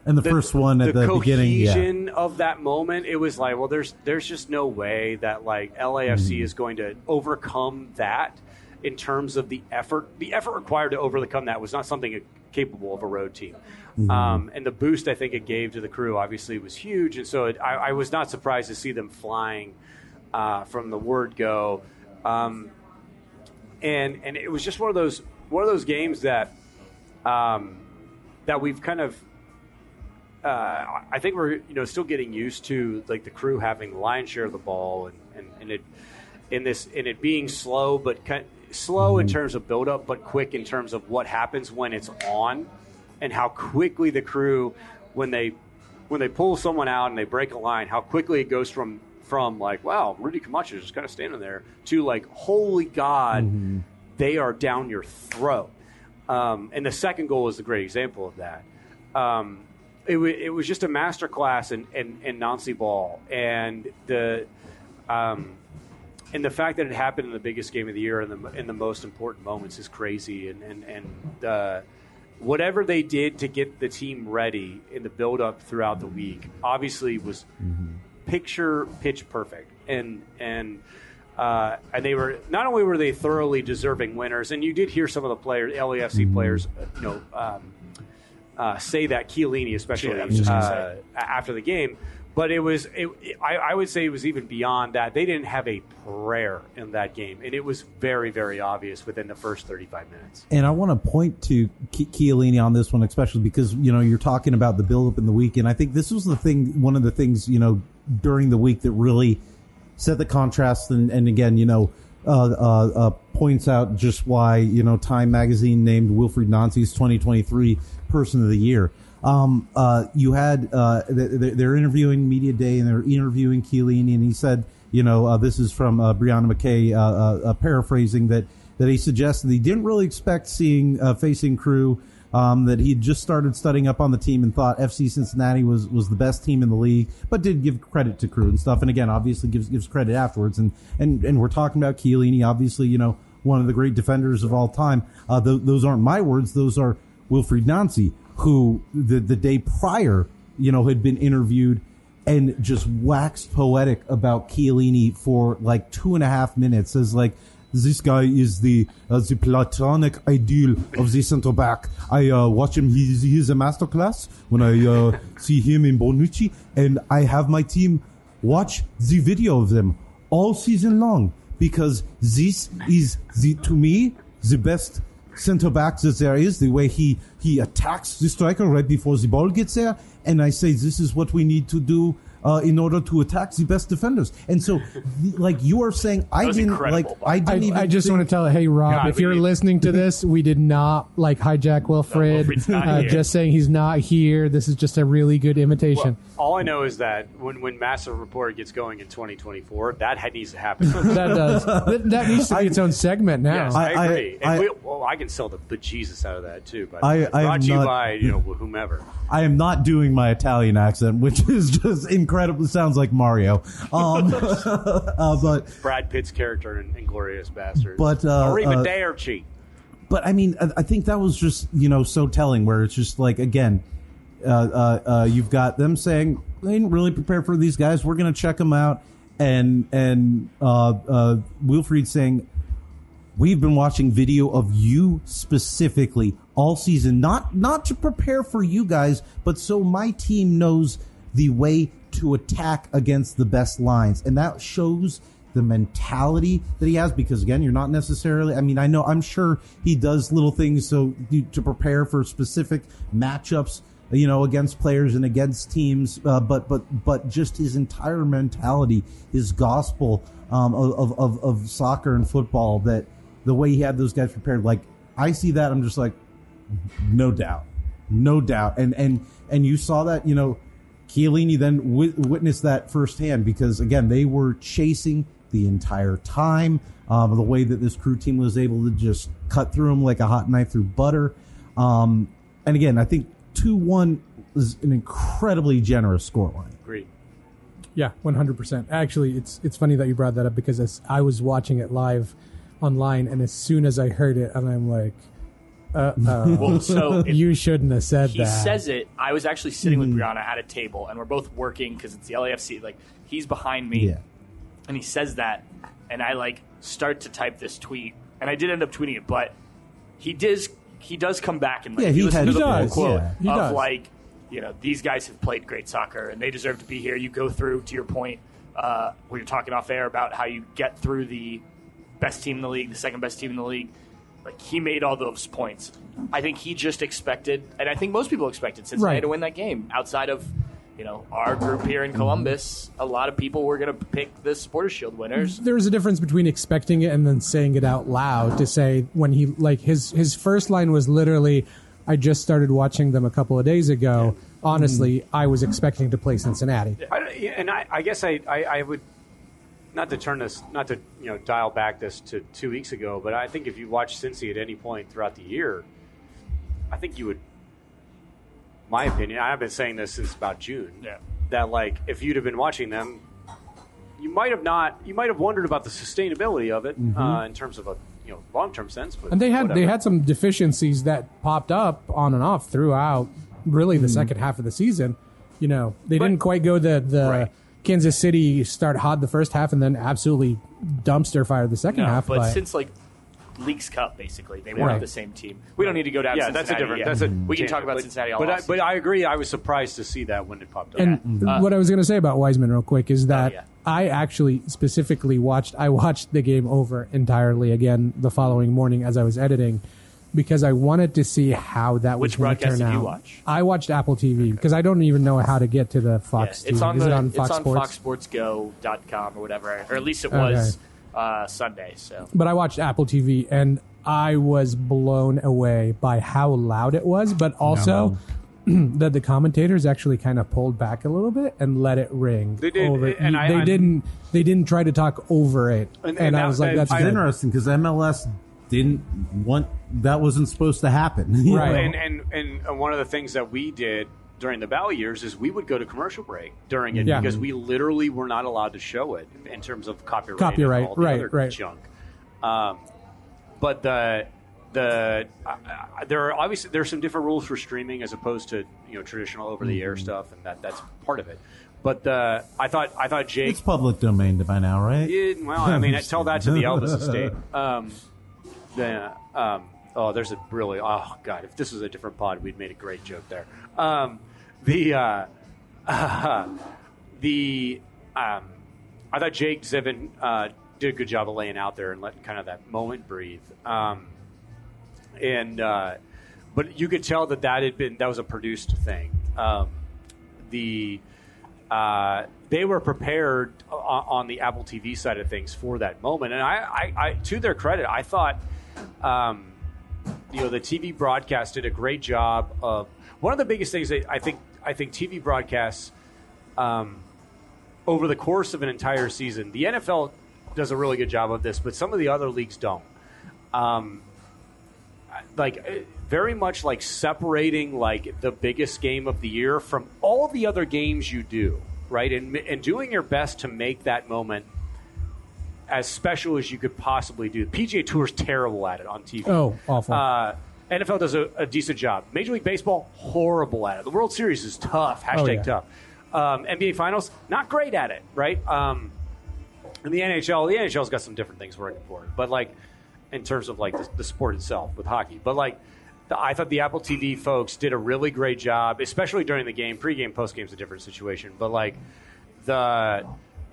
And the, first one at the, beginning, yeah. of that moment, it was like, well, there's there's just no way that like LAFC Mm-hmm. is going to overcome that in terms of the effort. The effort required to overcome that was not something capable of a road team. Mm-hmm. Um, and the boost I think it gave to the crew obviously was huge, and so it, I, I was not surprised to see them flying uh, from the word go. Um, and and it was just one of those one of those games that um, that we've kind of uh, I think we're you know still getting used to like the crew having the lion's share of the ball and, and, and it in this and it being slow but kind slow in terms of build up but quick in terms of what happens when it's on and how quickly the crew when they when they pull someone out and they break a line how quickly it goes from from like wow Rudy Camacho is just kind of standing there to like holy god they are down your throat. Um, and the second goal is a great example of that. Um, it, wa it was just a masterclass in, in, in Nancy ball, and the um, and the fact that it happened in the biggest game of the year and the in the most important moments is crazy. And and and uh, whatever they did to get the team ready in the build up throughout the week, obviously was picture pitch perfect. And and uh, and they were not only were they thoroughly deserving winners, and you did hear some of the players, LAFC players, uh, you know. Um, uh, say that Chiellini, especially Yeah, I was just gonna uh, after the game. But it was, it, I, I would say it was even beyond that. They didn't have a prayer in that game, and it was very, very obvious within the first 35 minutes. And I want to point to Chiellini on this one, especially because you know you're talking about the buildup in the week, and I think this was the thing, one of the things you know during the week that really set the contrast, and, and again, you know, uh, uh, uh, points out just why you know Time Magazine named Wilfried Nancy's 2023 Person of the Year. Um, uh, you had uh, th- th- they're interviewing Media Day, and they're interviewing Chiellini, and he said, you know, uh, this is from uh, Brianna McKay, uh, uh, paraphrasing that that he suggested he didn't really expect seeing facing crew. Um, that he just started studying up on the team and thought FC Cincinnati was, was the best team in the league, but did give credit to crew and stuff. And again, obviously gives gives credit afterwards. And and and we're talking about Chiellini, obviously, you know, one of the great defenders of all time. Uh, th- those aren't my words; those are Wilfried Nancy, who the the day prior, you know, had been interviewed and just waxed poetic about Chiellini for like two and a half minutes. As like this guy is the uh, the platonic ideal of the center back. I uh, watch him; he's he's a masterclass when I uh, see him in Bonucci, and I have my team watch the video of them all season long because this is the to me the best center back that there is. The way he he attacks the striker right before the ball gets there, and I say this is what we need to do uh, in order to attack the best defenders. And so, the- like you are saying, I didn't like. I I, didn't even. I just think- want to tell, hey Rob, God, if you're need- listening to this, we did not like hijack Wilfried. Wilfried's not uh, just saying he's not here. This is just a really good imitation. All I know is that when, when Massive Report gets going in 2024, that had- needs to happen. that does. That, that needs to be its own segment now. Yes, I, I- I- agree. and I- we, well, I can sell the bejesus out of that too. But I- I am brought to you not- by you know whomever. I am not doing my Italian accent, which is just incredible. Sounds like Mario. Um, uh, but Brad Pitt's character in Inglourious Basterds. But, uh, Arrivederci. but I mean, I, I think that was just you know so telling. Where it's just like again, uh, uh, uh, you've got them saying they didn't really prepare for these guys. We're going to check them out, and and uh, uh, Wilfried saying. We've been watching video of you specifically all season, not not to prepare for you guys, but so my team knows the way to attack against the best lines, and that shows the mentality that he has. Because again, you're not necessarily. I mean, I know I'm sure he does little things so to prepare for specific matchups you know, against players and against teams, uh, but but but just his entire mentality, his gospel um, of, of of soccer and football. That the way he had those guys prepared, like I see that, I'm just like, no doubt, no doubt, and and and you saw that, you know, Chiellini then wi- witnessed that firsthand because again they were chasing the entire time. Um, the way that this crew team was able to just cut through them like a hot knife through butter. Um, and again, I think two one is an incredibly generous scoreline. Agreed. Yeah, one hundred percent. Actually, it's it's funny that you brought that up because as I was watching it live online, and as soon as I heard it, and I'm like, uh, uh Well, so you shouldn't have said he that. He says it. I was actually sitting with Brianna at a table, and we're both working because it's the LAFC. Like he's behind me, Yeah. and he says that, and I like start to type this tweet, and I did end up tweeting it, but he does he does come back and like Yeah, he he the does, quote yeah. He of does. like you know these guys have played great soccer and they deserve to be here. You go through to your point uh, where you're talking off air about how you get through the best team in the league, the second best team in the league. Like he made all those points. I think he just expected, and I think most people expected Cincinnati Right. to win that game. Outside of you know our group here in Columbus, a lot of people were going to pick the Supporters Shield winners. There's a difference between expecting it and then saying it out loud. To say when he like his his first line was literally, "I just started watching them a couple of days ago. Honestly, I was expecting to play Cincinnati." I, and I, I guess I, I, I would not to turn this, not to you know dial back this to two weeks ago, but I think if you watch Cincy at any point throughout the year, I think you would. My opinion, I've been saying this since about June. Yeah. That like if you'd have been watching them, you might have not. You might have wondered about the sustainability of it uh, in terms of a you know long term sense. But And they had they had some deficiencies that popped up on and off throughout really the second half of the season. You know, they But- didn't quite go the the Right. Kansas City start hot the first half and then absolutely dumpster fire the second No, half. but since like Leagues Cup, basically they weren't Right. the same team. We don't need to go down. yeah, that's a different. yet. That's a we can talk about but- Cincinnati all But I, but I agree. I was surprised to see that when it popped up. And uh, what I was going to say about Wiseman, real quick, is oh, that yeah. I actually specifically watched. I watched the game over entirely again the following morning as I was editing, because I wanted to see how that was Which going to broadcast turn did out. you watch? I watched Apple TV because I don't even know how to get to the Yeah, Fox. it's TV. on is the it on Fox it's on Sports? FoxSportsGo.com or whatever, or at least it Okay. was uh, Sunday. So But I watched Apple TV and I was blown away by how loud it was, but also that the commentators actually kind of pulled back a little bit and let it ring. They did, over. and I- they I- didn't. They didn't try to talk over it, And- and, and I that- was like, that- "That's I- good." interesting because MLS didn't want that wasn't supposed to happen. Right. know? and, and and one of the things that we did during the Bell years is we would go to commercial break during it Yeah. because we literally were not allowed to show it in terms of copyright. Copyright, and all the right, other right. Junk. Um, but the the uh, there are obviously there's some different rules for streaming as opposed to you know traditional over the Mm-hmm. air stuff, and that that's part of it. But the I thought I thought Jake it's public domain by now, right? yeah, well, I mean, I tell that to the Elvis estate. Um, the, um, oh, there's a really, oh, God, if this was a different pod, we'd made a great joke there. Um, the, uh, the, um, I thought Jake Zivin uh, did a good job of laying out there and letting kind of that moment breathe. Um, and, uh, but you could tell that that had been, that was a produced thing. Um, the, uh, they were prepared on, on the Apple TV side of things for that moment. And I, I, I to their credit, I thought, um, you know, the TV broadcast did a great job of one of the biggest things that I think I think TV broadcasts um, over the course of an entire season. The NFL does a really good job of this, but some of the other leagues don't. Um, like uh, very much like separating like the biggest game of the year from all the other games you do, right? And and doing your best to make that moment as special as you could possibly do. PGA Tour is terrible at it on TV. Oh, awful. Uh, NFL does a, a decent job. Major League Baseball, horrible at it. The World Series is tough. Hashtag Oh, yeah. tough. Um, NBA Finals, not great at it, right? Um, and the NHL, the NHL's got some different things working for it, but like in terms of like the, the sport itself with hockey, but like the, I thought the Apple TV folks did a really great job, especially during the game. Pre-game, post-game's a different situation, but like the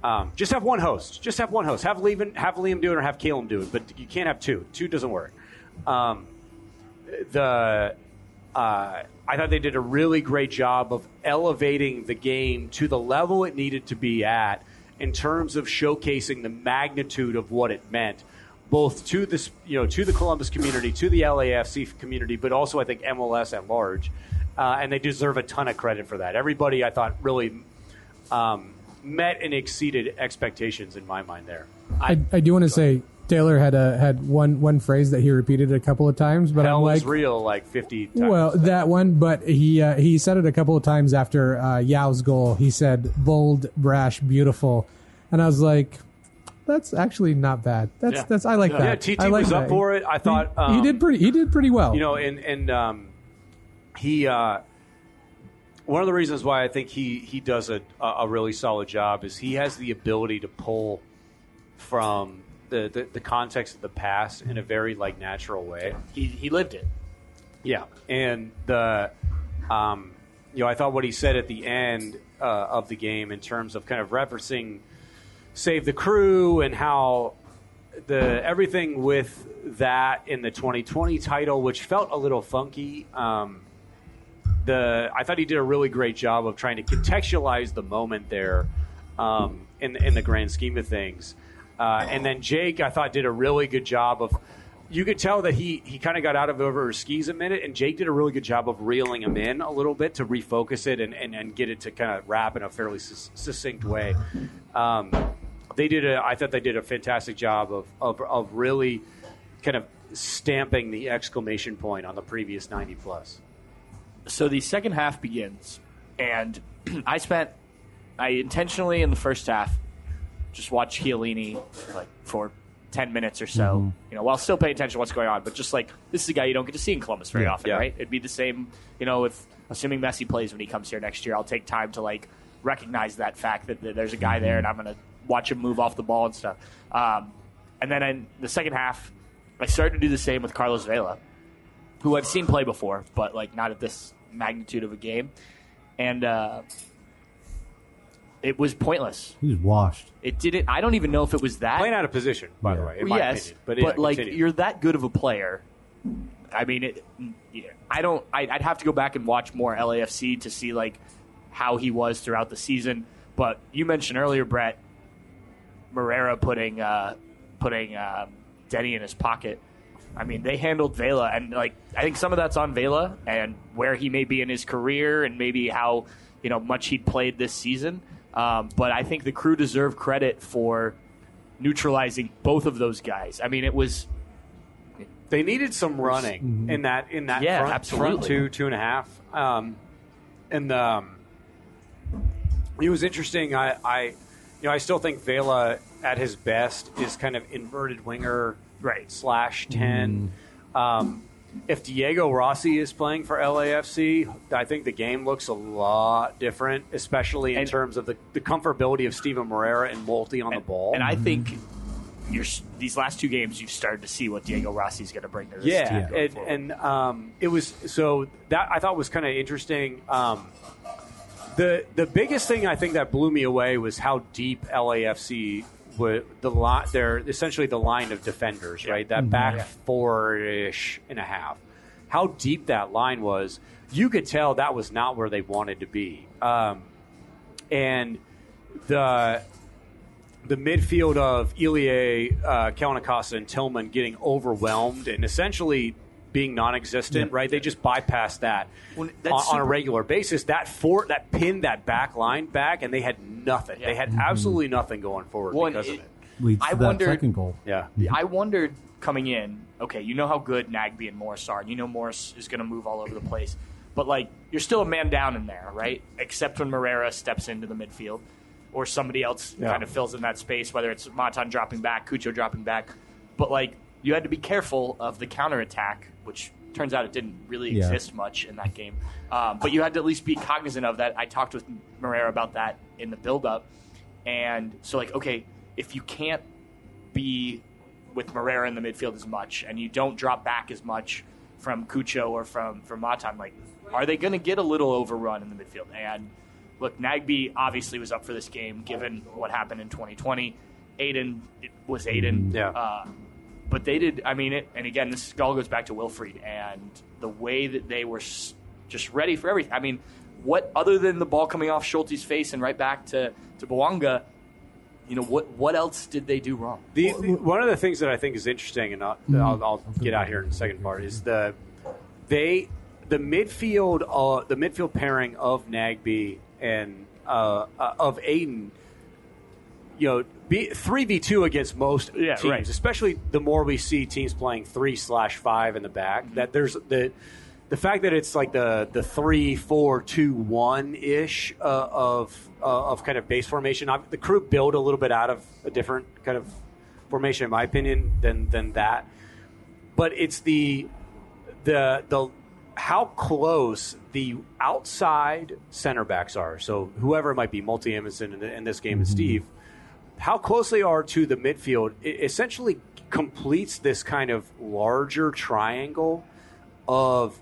um, just have one host, just have one host. Have Liam, have Liam do it or have Caleb do it, but you can't have two. Two doesn't work. Um, the uh, I thought they did a really great job of elevating the game to the level it needed to be at in terms of showcasing the magnitude of what it meant, both to this you know to the Columbus community, to the LAFC community, but also I think MLS at large, uh, and they deserve a ton of credit for that. Everybody I thought really um, met and exceeded expectations in my mind there. I, I do want to say Taylor had a had one one phrase that he repeated a couple of times, but Hell I'm like, real like fifty times. well, that one, but he uh, he said it a couple of times after uh, Yaw's goal. He said bold, brash, beautiful, and I was like, that's actually not bad. That's Yeah. that's I like Yeah, that. TT I like was up for it. I thought, he, he um, did pretty. He did pretty well. you know, and and um, he uh, one of the reasons why I think he he does a a really solid job is he has the ability to pull from the, the, the context of the past in a very like natural way. He, he lived it. Yeah, and the, um, you know, I thought what he said at the end uh, of the game in terms of kind of referencing save the crew and how the everything with that in the 2020 title, which felt a little funky. Um, the I thought he did a really great job of trying to contextualize the moment there um, in in the grand scheme of things. Uh, and then Jake, I thought, did a really good job of. You could tell that he he kind of got out of over his skis a minute, and Jake did a really good job of reeling him in a little bit to refocus it and, and, and get it to kind of wrap in a fairly succinct way. Um, they did a I thought they did a fantastic job of, of of really kind of stamping the exclamation point on the previous 90 plus. So the second half begins, and I spent, I intentionally in the first half just watched Chiellini like for ten minutes or so, Mm-hmm. you know, while still paying attention to what's going on. But just like this is a guy you don't get to see in Columbus very often, Yeah. right? It'd be the same, you know, if assuming Messi plays when he comes here next year, I'll take time to like recognize that fact that, that there's a guy there, and I'm gonna watch him move off the ball and stuff. Um, and then in the second half, I started to do the same with Carlos Vela who I've seen play before, but like not at this magnitude of a game. And uh, it was pointless. He's washed. It didn't. I don't even know if it was that. Playing out of position, by the way, in my yes, opinion. But, yeah, like continue. you're that good of a player. I mean, it, yeah, I don't. I, I'd have to go back and watch more LAFC to see like how he was throughout the season. But you mentioned earlier, Brett Moreira putting uh, putting um, Denny in his pocket. I mean, they handled Vela, and like I think some of that's on Vela and where he may be in his career, and maybe how you know much he'd played this season. Um, but I think the crew deserve credit for neutralizing both of those guys. I mean, it was they needed some running in that in that Yeah, front, absolutely. front two two and a half. Um, and um, it was interesting. I, I, you know, I still think Vela at his best is kind of inverted winger, Right. Slash 10 Um, if Diego Rossi is playing for LAFC, I think the game looks a lot different, especially in And- terms of the, the comfortability of Steven Moreira and Malte on the ball. And I think you're, these last two games, you've started to see what Diego Rossi is going to bring to this yeah, team. going and, and um, it was so that I thought was kind of interesting. Um, the the biggest thing I think that blew me away was how deep LAFC would the line. They're essentially the line of defenders, right? That back Yeah. four ish and a half. How deep that line was, you could tell that was not where they wanted to be. Um, and the the midfield of Ilie, uh, and Tillman getting overwhelmed and essentially being non-existent. Right? They just bypassed that Well, on, that's on a regular basis. That fort that pinned that back line back, and they had nothing. They had mm-hmm. absolutely nothing going forward Well, because it- of it. Leads I to that wondered- second goal. Yeah. I wondered coming in, okay, you know how good Nagbe and Morris are, and you know Morris is going to move all over the place. But, like, you're still a man down in there, right? Except when Moreira steps into the midfield or somebody else Yeah. kind of fills in that space, whether it's Matan dropping back, Cucho dropping back. But, like, you had to be careful of the counterattack, which turns out it didn't really Yeah. exist much in that game. Um, but you had to at least be cognizant of that. I talked with Moreira about that in the build-up. And so, like, okay, if you can't be with Moreira in the midfield as much, and you don't drop back as much from Cucho or from from Matan. Like, are they going to get a little overrun in the midfield? And look, Nagbe obviously was up for this game given what happened in 2020. Aidan it was Aidan. Yeah. Uh, but they did. I mean, it. And again, this all goes back to Wilfried and the way that they were just ready for everything. I mean, what other than the ball coming off Schulte's face and right back to to Bouanga, you know, what what else did they do wrong? The, the- one of the things that I think is interesting, and I'll, I'll, I'll get out here in the second part, is the they the midfield uh, the midfield pairing of Nagbe and uh, uh, of Aidan. You know, three v two against most Yeah, teams, right. especially the more we see teams playing three slash five in the back. That there's the the fact that it's like the the three four two one ish uh, of uh, of kind of base formation. i the crew build a little bit out of a different kind of formation, in my opinion, than than that. But it's the the the how close the outside center backs are. So whoever it might be, Malte Amundsen in, in this game, and Steve, how close they are to the midfield, essentially completes this kind of larger triangle of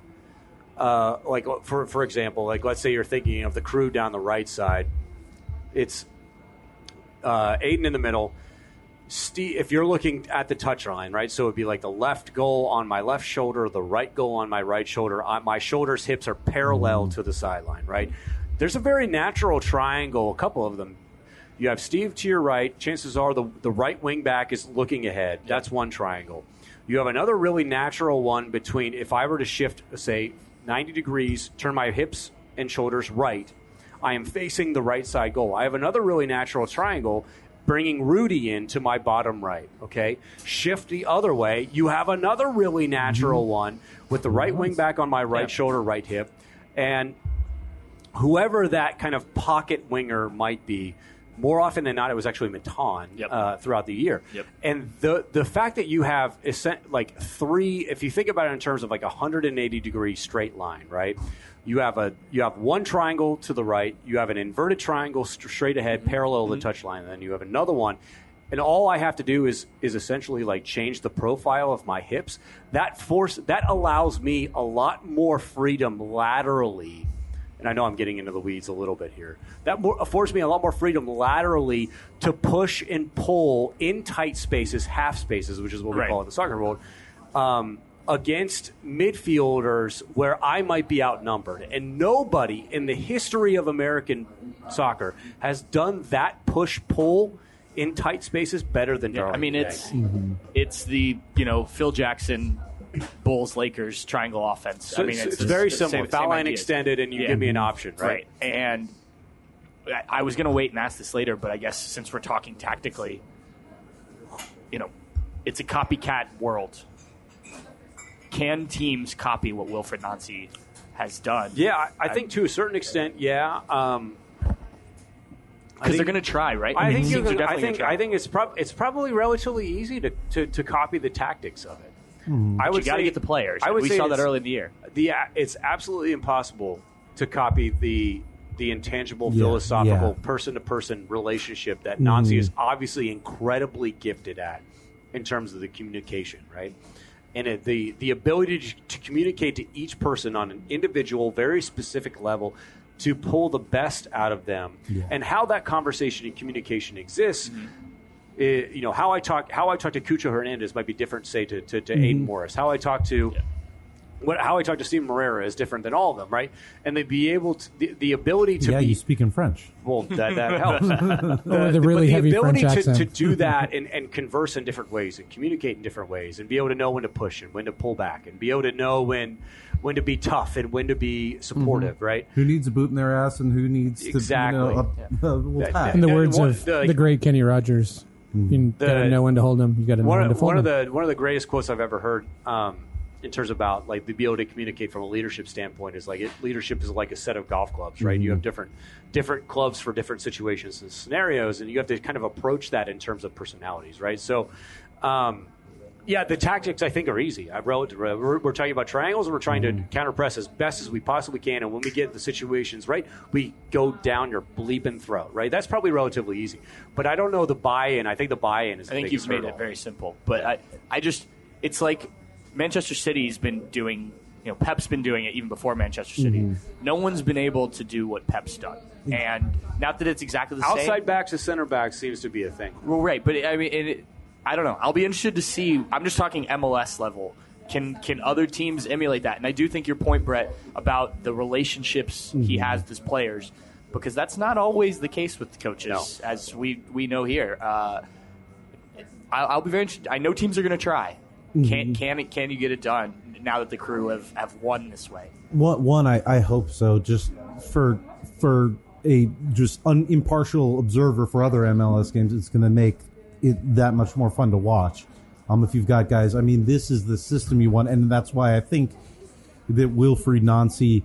uh, like for for example, like let's say you're thinking of the crew down the right side. It's uh, Aidan in the middle. Steve, if you're looking at the touch line, right? So it'd be like the left goal on my left shoulder, the right goal on my right shoulder. On my shoulders, hips are parallel to the sideline, right? There's a very natural triangle, a couple of them. You have Steve to your right. Chances are the, the right wing back is looking ahead. That's one triangle. You have another really natural one between if I were to shift, say, 90 degrees, turn my hips and shoulders right, I am facing the right side goal. I have another really natural triangle bringing Rudy into my bottom right. Okay, shift the other way. You have another really natural mm-hmm. one with the right wing back on my right Yeah. shoulder, right hip, and whoever that kind of pocket winger might be. More often than not, it was actually Matan Yep. uh, throughout the year. Yep. And the the fact that you have like three, if you think about it in terms of like a 180 degree straight line, right? You have a you have one triangle to the right, you have an inverted triangle st- straight ahead, parallel to the touch line, and then you have another one. And all I have to do is is essentially like change the profile of my hips. That force that allows me a lot more freedom laterally and I know I'm getting into the weeds a little bit here. That more, affords me a lot more freedom laterally to push and pull in tight spaces, half spaces, which is what we Right. call it in the soccer world, um, against midfielders where I might be outnumbered. And nobody in the history of American soccer has done that push pull in tight spaces better than Yeah, I mean, it's it's the you know Phil Jackson, Bulls Lakers triangle offense. So I mean, it's, it's, it's very similar. Same, Foul same line idea. extended, and you Yeah. give me an option, right? right? And I- I was going to wait and ask this later, but I guess since we're talking tactically, you know, it's a copycat world. Can teams copy what Wilfried Nancy has done? Yeah, I, I think to a certain extent, yeah. Um, because they're going to try, right? I think you are can, I definitely think gonna try. I think it's prob- it's probably relatively easy to, to, to copy the tactics of it. Mm-hmm. I would you got to say- get the players. I would we say saw that early in the year. The uh, it's absolutely impossible to copy the the intangible Yeah, philosophical person to person relationship that mm-hmm. Nancy is obviously incredibly gifted at in terms of the communication, right? And it, the the ability to, to communicate to each person on an individual, very specific level, to pull the best out of them, Yeah. and how that conversation and communication exists. Mm-hmm. Eh, you know how I talk how I talk to Cucho Hernandez might be different, say to to, to Aidan Morris. How I talk to what, how I talk to Steve Moreira is different than all of them, right? And they be able to the, the ability to yeah, be you speak in French. well, that, that helps. the, Or the really but heavy ability French to, to do that and, and converse in different ways and communicate in different ways and be able to know when to push and when to pull back and be able to know when when to be tough and when to be supportive, Mm-hmm. right? Who needs a boot in their ass and who needs Exactly. to you know, a, a little That- pat? In the And words one- of the- the great Kenny Rogers, you gotta know when to hold them. You gotta know One, when to fold one of them. the one of the greatest quotes I've ever heard um, in terms about like the able to communicate from a leadership standpoint is like it, leadership is like a set of golf clubs, right? You have different different clubs for different situations and scenarios, and you have to kind of approach that in terms of personalities, right? So. Um, yeah, the tactics I think are easy. I wrote, uh, we're, we're talking about triangles, and we're trying to mm-hmm. counter press as best as we possibly can. And when we get the situations right, we go down your bleeping throat. Right, that's probably relatively easy. But I don't know the buy-in. I think the buy-in is. I think you've made hurdle. it very simple. But I, I just, it's like Manchester City's been doing, you know, Pep's been doing it even before Manchester City. Mm-hmm. No one's been able to do what Pep's done. Mm-hmm. And not that it's exactly the same. Outside backs to center backs seems to be a thing. Well, right, but I mean, it, I don't know. I'll be interested to see. I'm just talking MLS level. Can can other teams emulate that? And I do think your point, Brett, about the relationships he has with his players, because that's not always the case with the coaches, as we we know here. Uh, I'll, I'll be very interested. I know teams are going to try. Can can it, can you get it done now that the crew have, have won this way? One, one I, I hope so. Just for for a just un, impartial observer for other MLS games, it's going to make it that much more fun to watch. Um, if you've got guys, I mean, this is the system you want, and that's why I think that Wilfried Nancy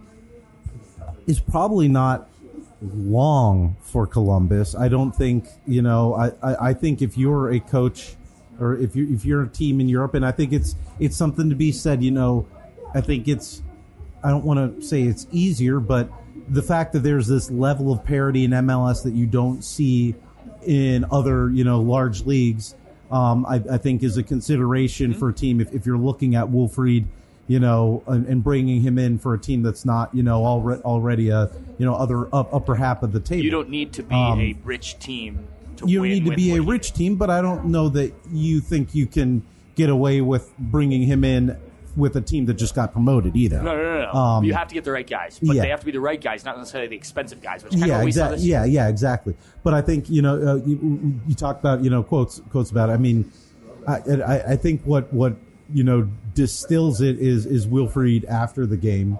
is probably not long for Columbus. I don't think you know. I, I, I think if you're a coach or if you if you're a team in Europe, and I think it's it's something to be said. You know, I think it's I don't want to say it's easier, but the fact that there's this level of parity in MLS that you don't see in other you know large leagues, um, I, I think is a consideration for a team. If, if you're looking at Wilfried, you know, and, and bringing him in for a team that's not you know already already a you know other up, upper half of the table. You don't need to be Um, a rich team to you need to be a rich team, but I don't know that you think you can get away with bringing him in with a team that just got promoted either. No, no, no, no. Um, you have to get the right guys, but yeah. they have to be the right guys, not necessarily the expensive guys. Which yeah, of we saw exactly. Yeah, yeah, exactly. But I think you know uh, you, you talked about you know quotes quotes about. It. I mean, I, I I think what what you know distills it is is Wilfried after the game.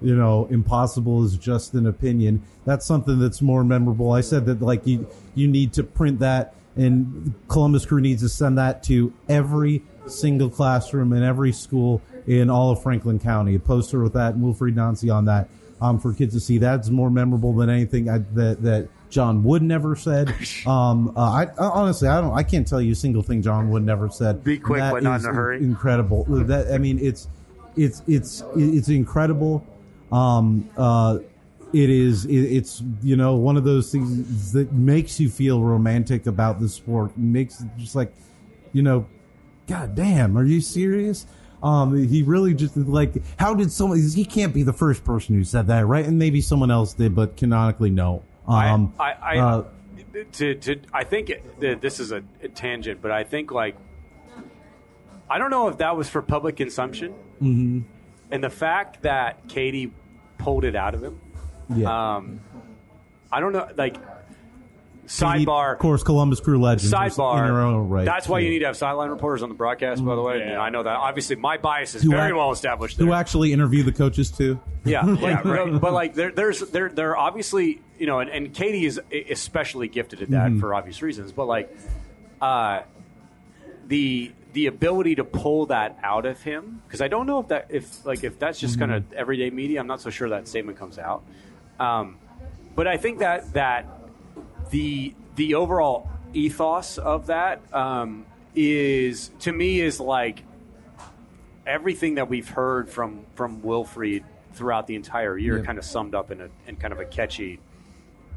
You know, impossible is just an opinion. That's something that's more memorable. I said that like you you need to print that, and Columbus Crew needs to send that to every single classroom in every school in all of Franklin County. A poster with that and Wilfried Nancy on that um, for kids to see. That's more memorable than anything I, that that John Wooden ever said. Um, uh, I, I honestly I don't I can't tell you a single thing John Wooden ever said. Be quick, That but not in a hurry. Incredible. That I mean it's it's it's it's incredible. Um, uh, it is it, it's you know one of those things that makes you feel romantic about the sport. Makes it just like you know, God damn, are you serious? Um, he really just like how did someone? He can't be the first person who said that, right? And maybe someone else did, but canonically, no. Um, I, I, I, uh, to, to, I think it, this is a, a tangent, but I think like, I don't know if that was for public consumption, mm-hmm. and the fact that Katie pulled it out of him. yeah. Um, I don't know, like sidebar. of course, Columbus Crew legends. Sidebar. in their own right. That's why you need to have sideline reporters on the broadcast. By the way, Yeah. I know that. Obviously, my bias is Who very act- well established. who actually interview the coaches too. Yeah, yeah, right. But like, there, there's, there, there obviously, you know, and, and Katie is especially gifted at that for obvious reasons. But like, uh, the the ability to pull that out of him, because I don't know if that, if like, if that's just kind of everyday media, I'm not so sure that statement comes out. Um, but I think that that the the overall ethos of that um, is to me is like everything that we've heard from from Wilfried throughout the entire year Yeah. kind of summed up in a in kind of a catchy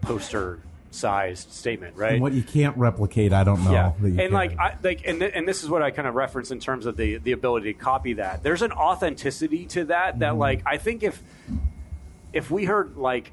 poster sized statement, right? And what you can't replicate, I don't know. yeah, and like. I, like, and th- and this is what I kind of reference in terms of the the ability to copy that. There's an authenticity to that that, Mm-hmm. like, I think if if we heard like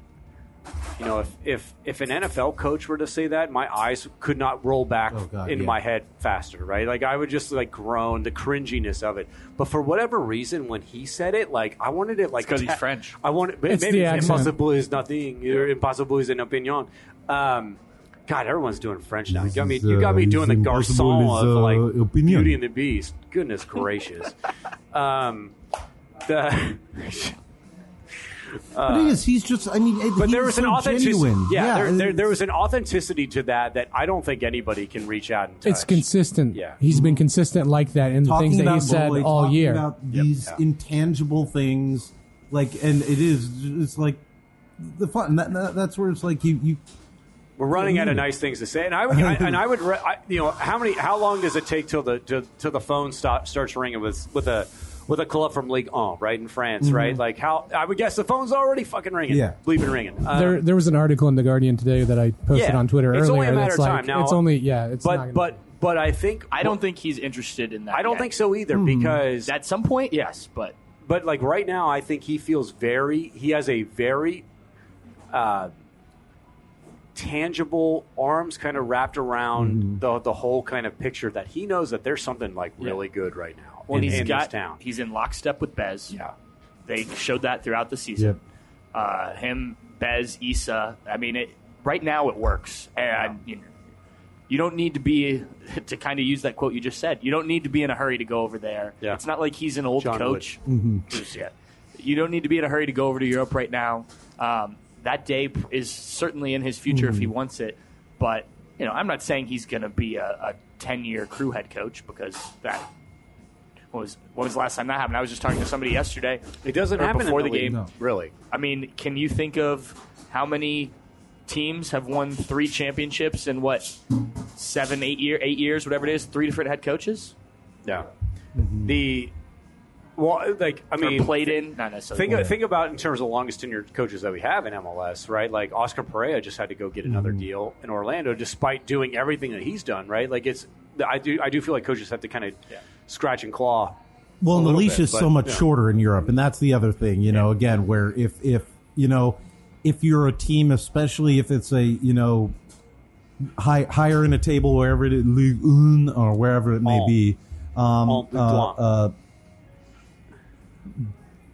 you know, if, if if an NFL coach were to say that, my eyes could not roll back Oh, God, into yeah. my head faster, right? Like I would just like groan the cringiness of it. But for whatever reason, when he said it, like I wanted it like 'cause he's ta- French. I wanted It's maybe impossible is nothing, or impossible is an opinion. Um, God, everyone's doing French now. You got me. This You got me uh, doing the impossible garçon is, of uh, like opinion. Beauty and the Beast. Goodness gracious. um, the Uh, the thing is, he's just. I mean, it- but there was an authenticity. genuine. Yeah, there, there, uh, there was an authenticity to that that I don't think anybody can reach out and touch. It's consistent. Yeah. He's been consistent like that in the things that he said Boyd, all talking year. about these Yeah. intangible things, like, and it is. It's like the fun. That, that, that's where it's like you. you We're running out of nice things to say, and I would, I, and I would, re- I, you know, how many, how long does it take till the till, till the phone stop starts ringing with with a with a club from League 1, right in France, right? Like how I would guess the phone's already fucking ringing, Yeah. bleeping ringing. Um, there, there was an article in the Guardian today that I posted yeah, on Twitter it's earlier. only a matter that's of like, time. Now, it's only yeah. It's not but gonna- but but I think I don't think he's interested in that. I don't yet. think so either Hmm. because At some point, yes, but but like right now, I think he feels very. He has a very uh, tangible arms kind of wrapped around the the whole kind of picture that he knows that there's something like really good right now well, in, he's in got this town. he's in lockstep with Bez. Yeah, They showed that throughout the season. Uh, him, Bez, Issa. I mean, it, right now it works, and you, know, you don't need to be to kind of use that quote you just said. You don't need to be in a hurry to go over there. Yeah. It's not like he's an old John coach. Who's- yeah. You don't need to be in a hurry to go over to Europe right now. Um, that day is certainly in his future if he wants it. But you know, I'm not saying he's going to be a, a 10 year crew head coach because that. What was what was the last time that happened? I was just talking to somebody yesterday. it doesn't happen before in the league, game. No. really. I mean, can you think of how many teams have won three championships in what seven, eight year, eight years, whatever it is, three different head coaches Yeah, mm-hmm. the well, like I mean, or played in? Not necessarily. Think, think about in terms of the longest tenured coaches that we have in MLS, right? Like Oscar Pareja just had to go get another mm-hmm. deal in Orlando, despite doing everything that he's done, right? Like it's, I do, I do feel like coaches have to kind of scratch and claw. Well, and the leash bit, is but, so much yeah. shorter in Europe, and that's the other thing. You know, again, where if if you know if you're a team, especially if it's a you know high, higher in a table, wherever it is, Ligue 1 or wherever it may be, um, uh, uh,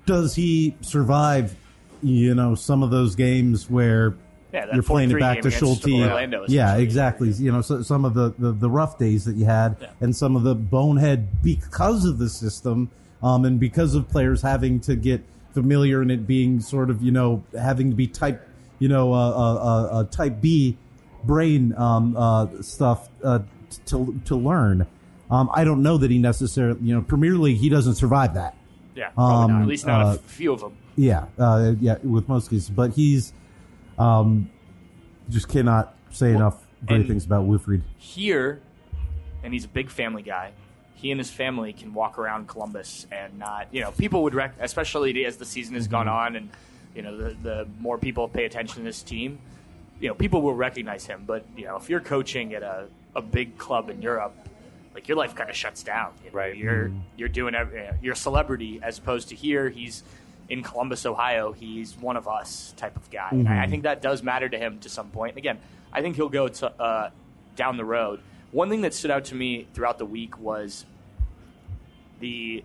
does he survive? You know, some of those games where Yeah, you're playing it back to Schulte. Orlando, yeah, exactly. You know, so, some of the, the, the rough days that you had, Yeah. and some of the bonehead because of the system, um, and because of players having to get familiar and it being sort of you know having to be type you know uh, uh, uh, uh, type B brain um, uh, stuff uh, to to learn. Um, I don't know that he necessarily you know Premier League he doesn't survive that. Yeah, probably Um, not. At least not uh, a f- few of them. Yeah, uh, yeah, with most cases, but he's um, just cannot say enough great things about Wilfried. Here, and he's a big family guy. He and his family can walk around Columbus and not, you know, people would rec, especially as the season has gone on, and you know, the the more people pay attention to this team, you know, people will recognize him. But you know, if you're coaching at a, a big club in Europe, like your life kind of shuts down. You know? Right. You're you're doing every, you're a celebrity as opposed to here. He's in Columbus, Ohio. He's one of us type of guy. And I, I think that does matter to him to some point. And again, I think he'll go to, uh, down the road. One thing that stood out to me throughout the week was the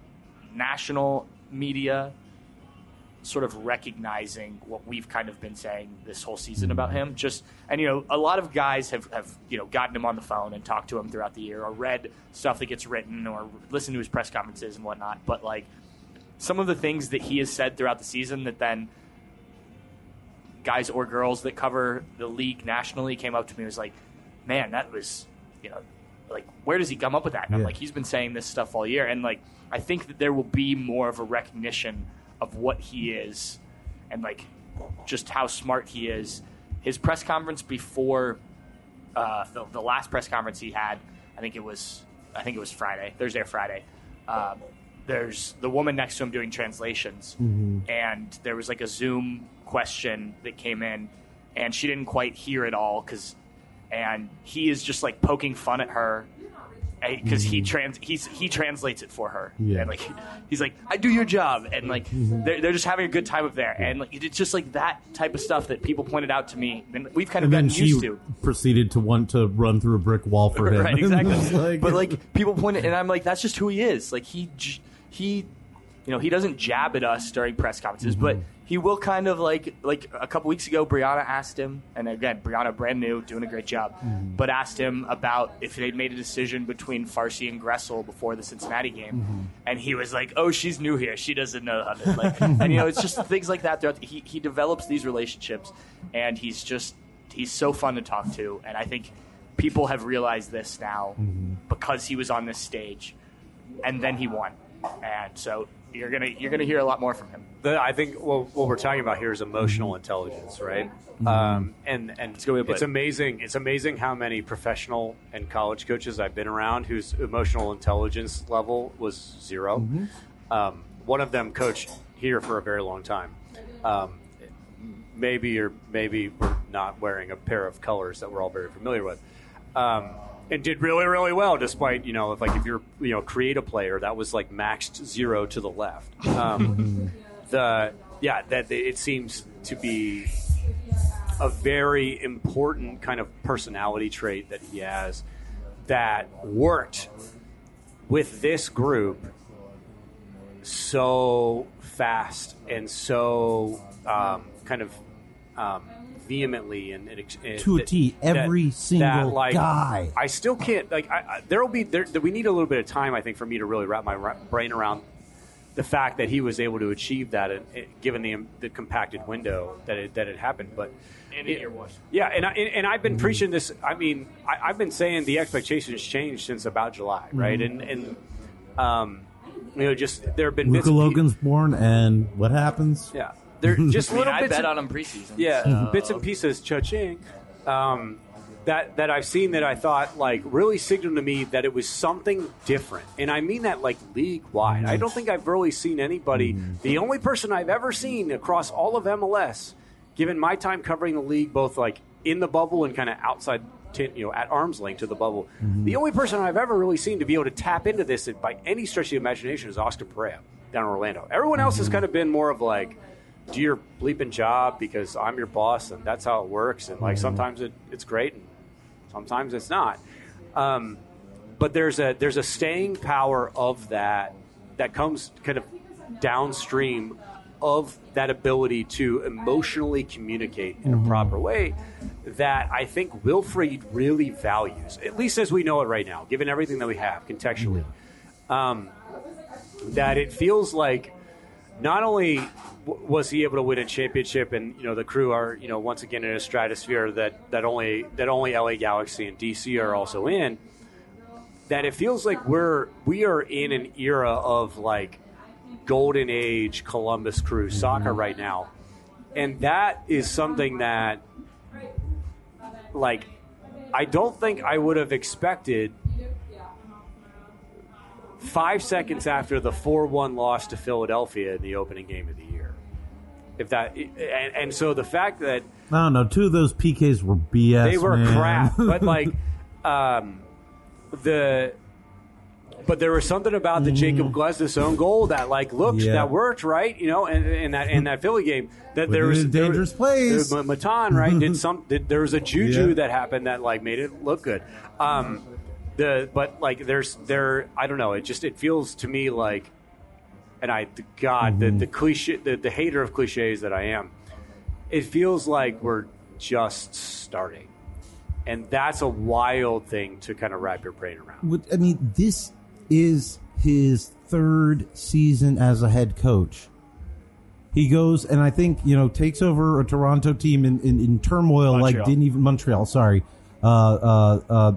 national media sort of recognizing what we've kind of been saying this whole season about him. Just and you know, a lot of guys have, have you know gotten him on the phone and talked to him throughout the year, or read stuff that gets written, or listened to his press conferences and whatnot. But like some of the things that he has said throughout the season that then guys or girls that cover the league nationally came up to me and was like, "Man, that was you know." Like, where does he come up with that? And I'm like, he's been saying this stuff all year. And, like, I think that there will be more of a recognition of what he is and, like, just how smart he is. His press conference before uh, the, the last press conference he had, I think it was, I think it was Friday, Thursday or Friday. Um, there's the woman next to him doing translations, mm-hmm. and there was like a Zoom question that came in, and she didn't quite hear it all because, and he is just like poking fun at her, eh, because he mm-hmm. trans he's he translates it for her. Yeah. And like he's like, I do your job, and like Mm-hmm. they're, they're just having a good time up there, and like it's just like that type of stuff that people pointed out to me, and we've kind of And then gotten she used to. proceeded to want to run through a brick wall for him. right, exactly. Like- but like people point it, and I'm like, that's just who he is. Like he j- he, you know, he doesn't jab at us during press conferences, but Mm-hmm. he will kind of like like a couple weeks ago, Brianna asked him, and again, Brianna brand new, doing a great job, Mm-hmm. but asked him about if they'd made a decision between Farsi and Gressel before the Cincinnati game, Mm-hmm. and he was like, "Oh, she's new here, she doesn't know how to like," and you know, it's just things like that. Throughout he he develops these relationships, and he's just he's so fun to talk to, and I think people have realized this now because he was on this stage, and then he won, and so you're gonna you're gonna hear a lot more from him. The, I think well, what we're talking about here is emotional intelligence, right? Um, and and a good way to put it's amazing. It's amazing how many professional and college coaches I've been around whose emotional intelligence level was 0 Um, one of them coached here for a very long time. Um, maybe you're maybe we're not wearing a pair of colors that we're all very familiar with. Um, and did really really well despite you know if like if you're you know create a player that was like maxed zero to the left. Um, the yeah that it seems to be a very important kind of personality trait that he has that worked with this group so fast and so um, kind of um, vehemently and, and, ex- and To a that- T, that- every single that, like, guy. I still can't like. I, I, there'll be there. We need a little bit of time, I think, for me to really wrap my brain around the fact that he was able to achieve that, and, and given the the compacted window that it, that it happened. But And in your yeah, and I, and, and I've been preaching this. I mean, I, I've been saying the expectations changed since about July, right? And and um, you know, just there have been bits Luca Logan's born, and what happens? yeah, there just I mean, little I bits. bet and- on him preseason. yeah, so- bits and pieces, cha-ching, um, that that I've seen that I thought like really signaled to me that it was something different, and I mean that like league wide. I don't think I've really seen anybody. Mm-hmm. The only person I've ever seen across all of MLS, given my time covering the league, both like in the bubble and kind of outside. To, you know, at arm's length to the bubble. Mm-hmm. The only person I've ever really seen to be able to tap into this by any stretch of the imagination is Oscar Pareja down in Orlando. Everyone else has mm-hmm. kind of been more of like, do your bleeping job because I'm your boss and that's how it works. And like sometimes it, it's great and sometimes it's not. Um, but there's a there's a staying power of that that comes kind of downstream of that ability to emotionally communicate in a proper way that I think Wilfried really values, at least as we know it right now, given everything that we have contextually. Um, that it feels like not only w- was he able to win a championship, and you know the crew are you know once again in a stratosphere that that only that only LA Galaxy and DC are also in. That it feels like we're we are in an era of like golden age Columbus Crew soccer mm-hmm. right now, and that is something that like I don't think I would have expected five seconds after the 4-1 loss to Philadelphia in the opening game of the year. If that and, and so the fact that I don't know. Two of those PKs were BS. they were man. crap, but like um, the but there was something about the Jakob Glesnes own goal that like looked. Yeah. that worked right, you know, and in that in that Philly game that there was dangerous plays. there- Matan right did some did, there was a juju Yeah. that happened that like made it look good. Um, the but like there's there I don't know it just it feels to me like and I God Mm-hmm. the the cliche the, the hater of cliches that I am it feels like we're just starting. And that's a wild thing to kind of wrap your brain around. I mean, this is his third season as a head coach. He goes and I think you know takes over a Toronto team in, in, in turmoil. Like didn't even Montreal. Sorry, uh, uh, uh,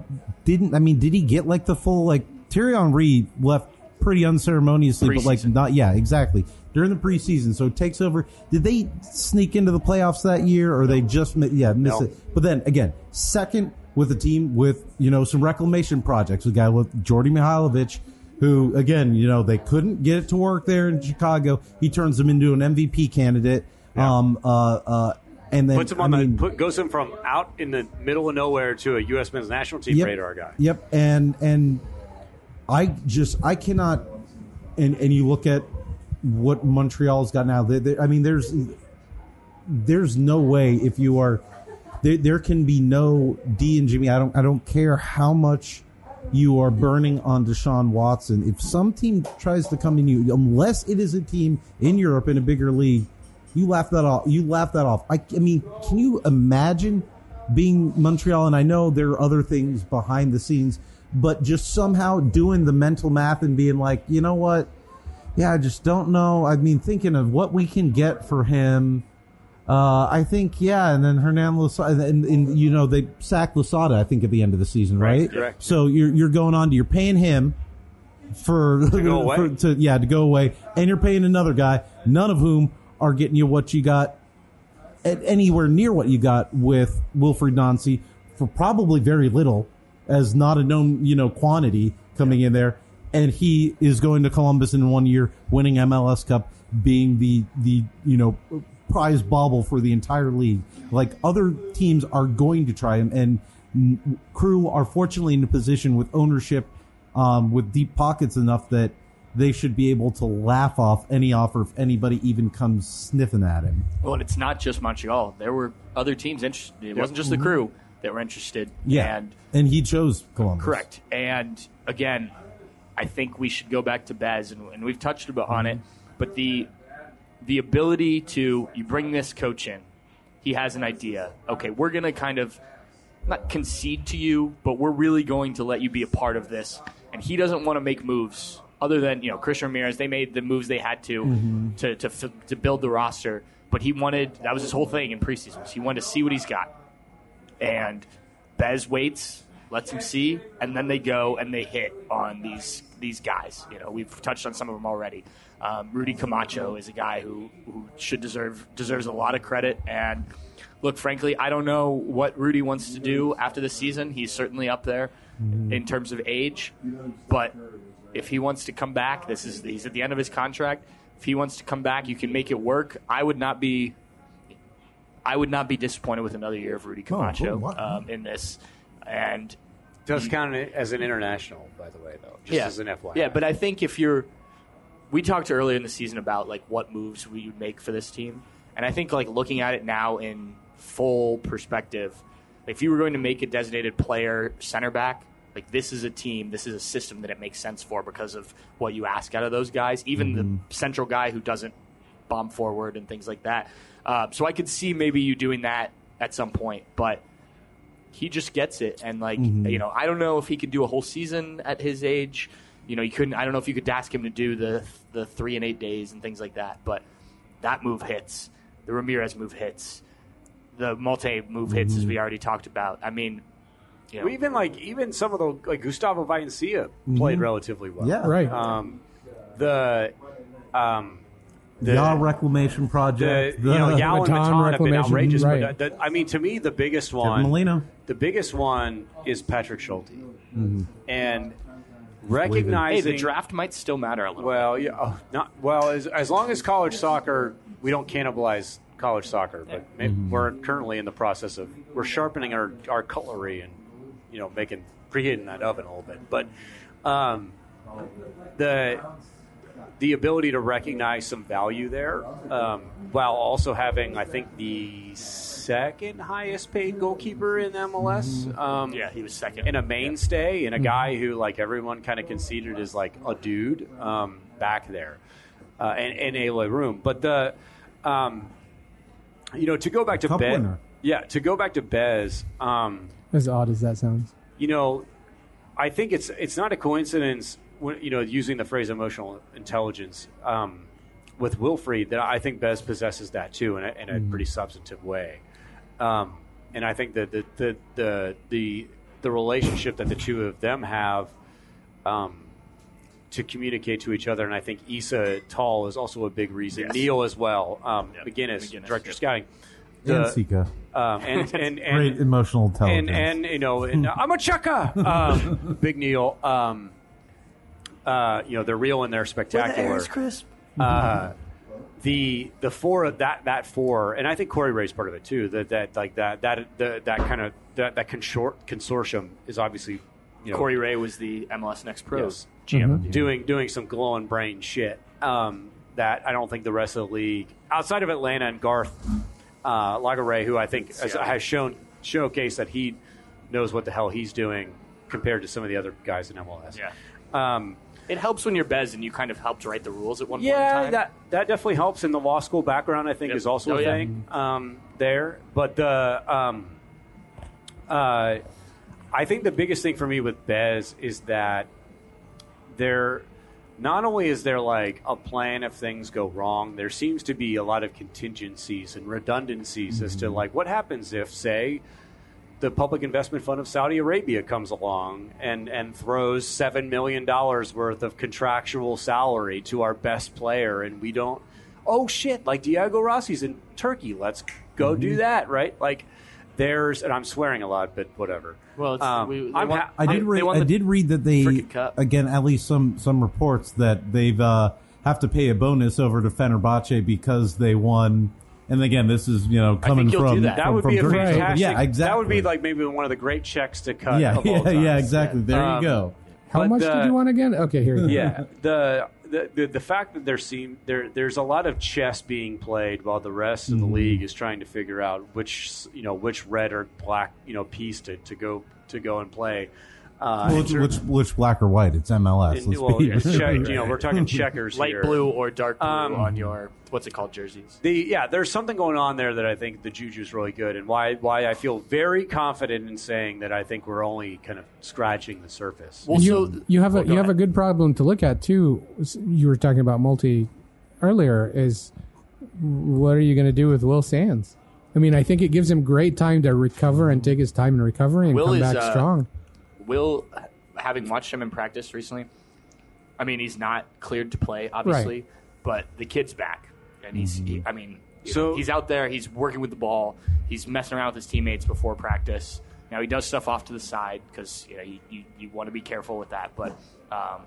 didn't. I mean, did he get like the full like Thierry Henry left pretty unceremoniously, but like not. Yeah, exactly during the preseason. So it takes over. Did they sneak into the playoffs that year, or they just yeah miss No. it? But then again, second with a team with you know some reclamation projects. We got with Djordje Mihailovic, who again you know they couldn't get it to work there in Chicago. He turns them into an MVP candidate. Um. Uh. Uh. And then Puts him I on mean, the put, goes him from out in the middle of nowhere to a U.S. men's national team Yep. radar guy. Yep, and and I just I cannot, and and you look at what Montreal's got now. They, they, I mean, there's there's no way if you are there, there can be no D and Jimmy. I don't I don't care how much you are burning on Deshaun Watson. If some team tries to come in you, unless it is a team in Europe in a bigger league, you laugh that off. You laugh that off. I, I mean, can you imagine being Montreal? And I know there are other things behind the scenes, but just somehow doing the mental math and being like, you know what? Yeah, I just don't know. I mean, thinking of what we can get for him. Uh, I think yeah, and then Hernan Losada, and, and you know they sacked Losada. I think at the end of the season, right? correct. So you're you're going on to you're paying him for to go away. for- to yeah to go away, and you're paying another guy, none of whom are getting you what you got at anywhere near what you got with Wilfried Nancy for probably very little, as not a known you know quantity coming in there, and he is going to Columbus in one year, winning MLS Cup, being the the you know prize bauble for the entire league. Like other teams are going to try him, and crew are fortunately in a position with ownership, um, with deep pockets enough that. They should be able to laugh off any offer if anybody even comes sniffing at him. Well, and it's not just Montreal. There were other teams interested. It wasn't just the crew that were interested. Mm-hmm. Yeah, And and he chose Columbus. Correct. And again, I think we should go back to Bez, and, and we've touched about on it. But the the ability to you bring this coach in, he has an idea. Okay, we're gonna kind of not concede to you, but we're really going to let you be a part of this. And he doesn't want to make moves other than you know Christian Ramirez. They made the moves they had to to, to to build the roster, but he wanted that was his whole thing in preseason. He wanted to see what he's got and Bez waits, lets him see, and then they go and they hit on these these guys. You know, we've touched on some of them already. Um, Rudy Camacho is a guy who who should deserve deserves a lot of credit. And look, frankly, I don't know what Rudy wants to do after the season. He's certainly up there in terms of age, but if he wants to come back, this is he's at the end of his contract. If he wants to come back, you can make it work. I would not be I would not be disappointed with another year of Rudy Camacho cool. Wow. um, in this. And Does count as an international, by the way, though. Just yeah, as an FYI. yeah, but I think if you're, we talked earlier in the season about like what moves we would make for this team, and I think like looking at it now in full perspective, if you were going to make a designated player center back, like this is a team, this is a system that it makes sense for because of what you ask out of those guys, even the mm-hmm. central guy who doesn't bomb forward and things like that. Uh, so I could see maybe you doing that at some point, but he just gets it. And like mm-hmm. you know, I don't know if he could do a whole season at his age. You know, you couldn't. I don't know if you could ask him to do the the three and eight days and things like that. But that move hits. The Ramirez move hits. The Malte move hits, as mm-hmm. we already talked about. I mean, you know, Well, even like even some of the like Gustavo Vallecilla played relatively well. Yeah. Right. Um, the um, the, Yaw Reclamation the Project. you know Yaw and Matan Matan have been Reclamation, outrageous, right. but the, the, I mean to me the biggest one, Molino. the biggest one is Patrick Schulte, Mm-hmm. and hey, recognizing the draft might still matter a little. Well, yeah, oh, not well. As, as long as college soccer, we don't cannibalize college soccer, but may- we're currently in the process of we're sharpening our, our cutlery and you know making preheating that oven a little bit. But um, the the ability to recognize some value there, um, while also having, I think, the second highest paid goalkeeper in MLS. Um, yeah, he was second. and a mainstay and a guy who like everyone kind of conceded is like a dude um, back there uh, and, and a room. But the um, you know to go back to Cup Bez, winner. yeah, to go back to Bez, um, As odd as that sounds. you know, I think it's it's not a coincidence. When, you know, using the phrase emotional intelligence um, with Wilfried, that I think Bez possesses that too in a, in a pretty substantive way. Um, and I think that the the, the the the relationship that the two of them have um, to communicate to each other, and I think Issa Tall is also a big reason. Yes. Neil as well. Um, Yeah, McGinnis, McGinnis, director yeah. scouting. And Sika. um, and and, and Great emotional intelligence. and and you know, and I'm a chucka. Um, Big Neil. Um, uh, you know, they're real and they're spectacular. Uh, the the four of that that four, and I think Corey Ray's part of it too. That that like that that the, that kind of that that consor- consortium is obviously you you know, Corey Ray was the MLS Next Pros Yes. GM of the year. doing doing some glowing brain shit um, that I don't think the rest of the league, outside of Atlanta and Garth uh, Lagerwey, who I think has, has shown showcased that he knows what the hell he's doing compared to some of the other guys in MLS. Yeah. Um, It helps when you're Bez and you kind of helped write the rules at one point in yeah, that that definitely helps. And the law school background, I think, Yep. is also Oh, a yeah. thing um, there. But the um, uh, I think the biggest thing for me with Bez is that there not only is there like a plan if things go wrong, there seems to be a lot of contingencies and redundancies as to mm-hmm. like what happens if, say, the Public Investment Fund of Saudi Arabia comes along and, and throws $7 million worth of contractual salary to our best player, and we don't, oh shit, like Diego Rossi's in Turkey, let's go do mm-hmm. that, right? Like, there's, and I'm swearing a lot, but whatever. Well, it's- Um, we- they I'm want- ha- I did They read. I did read that they again at least some some reports that they've uh, have to pay a bonus over to Fenerbahce because they won. And again, this is you know coming you'll do from that. That from- would be a from Greece. fantastic. Yeah, exactly. That would be like maybe one of the great checks to cut. yeah, of yeah, time. yeah, exactly. There Um, you go. How much the- did you want again? Okay, here you go. yeah, the, the the the fact that there seem there there's a lot of chess being played while the rest of the mm-hmm. league is trying to figure out which you know which red or black you know piece to, to go to go and play. Uh, Which, in which which black or white? It's MLS. in- let's well, be- it's check- you know, we're talking checkers light here. blue or dark blue Um, on your what's it called jerseys. The yeah, there's something going on there that I think the juju's really good, and why why I feel very confident in saying that I think we're only kind of scratching the surface. Well, you, so you have a oh, go you have a good problem to look at too. You were talking about Malte earlier. Is what are you going to do with Will Sands? I mean, I think it gives him great time to recover and take his time in recovery and Will come is, back uh, strong. Will, having watched him in practice recently, I mean, he's not cleared to play, obviously, but the kid's back, and he's. He, I mean, So- know, he's out there. He's working with the ball. He's messing around with his teammates before practice. Now he does stuff off to the side because you know you, you, you want to be careful with that, but um,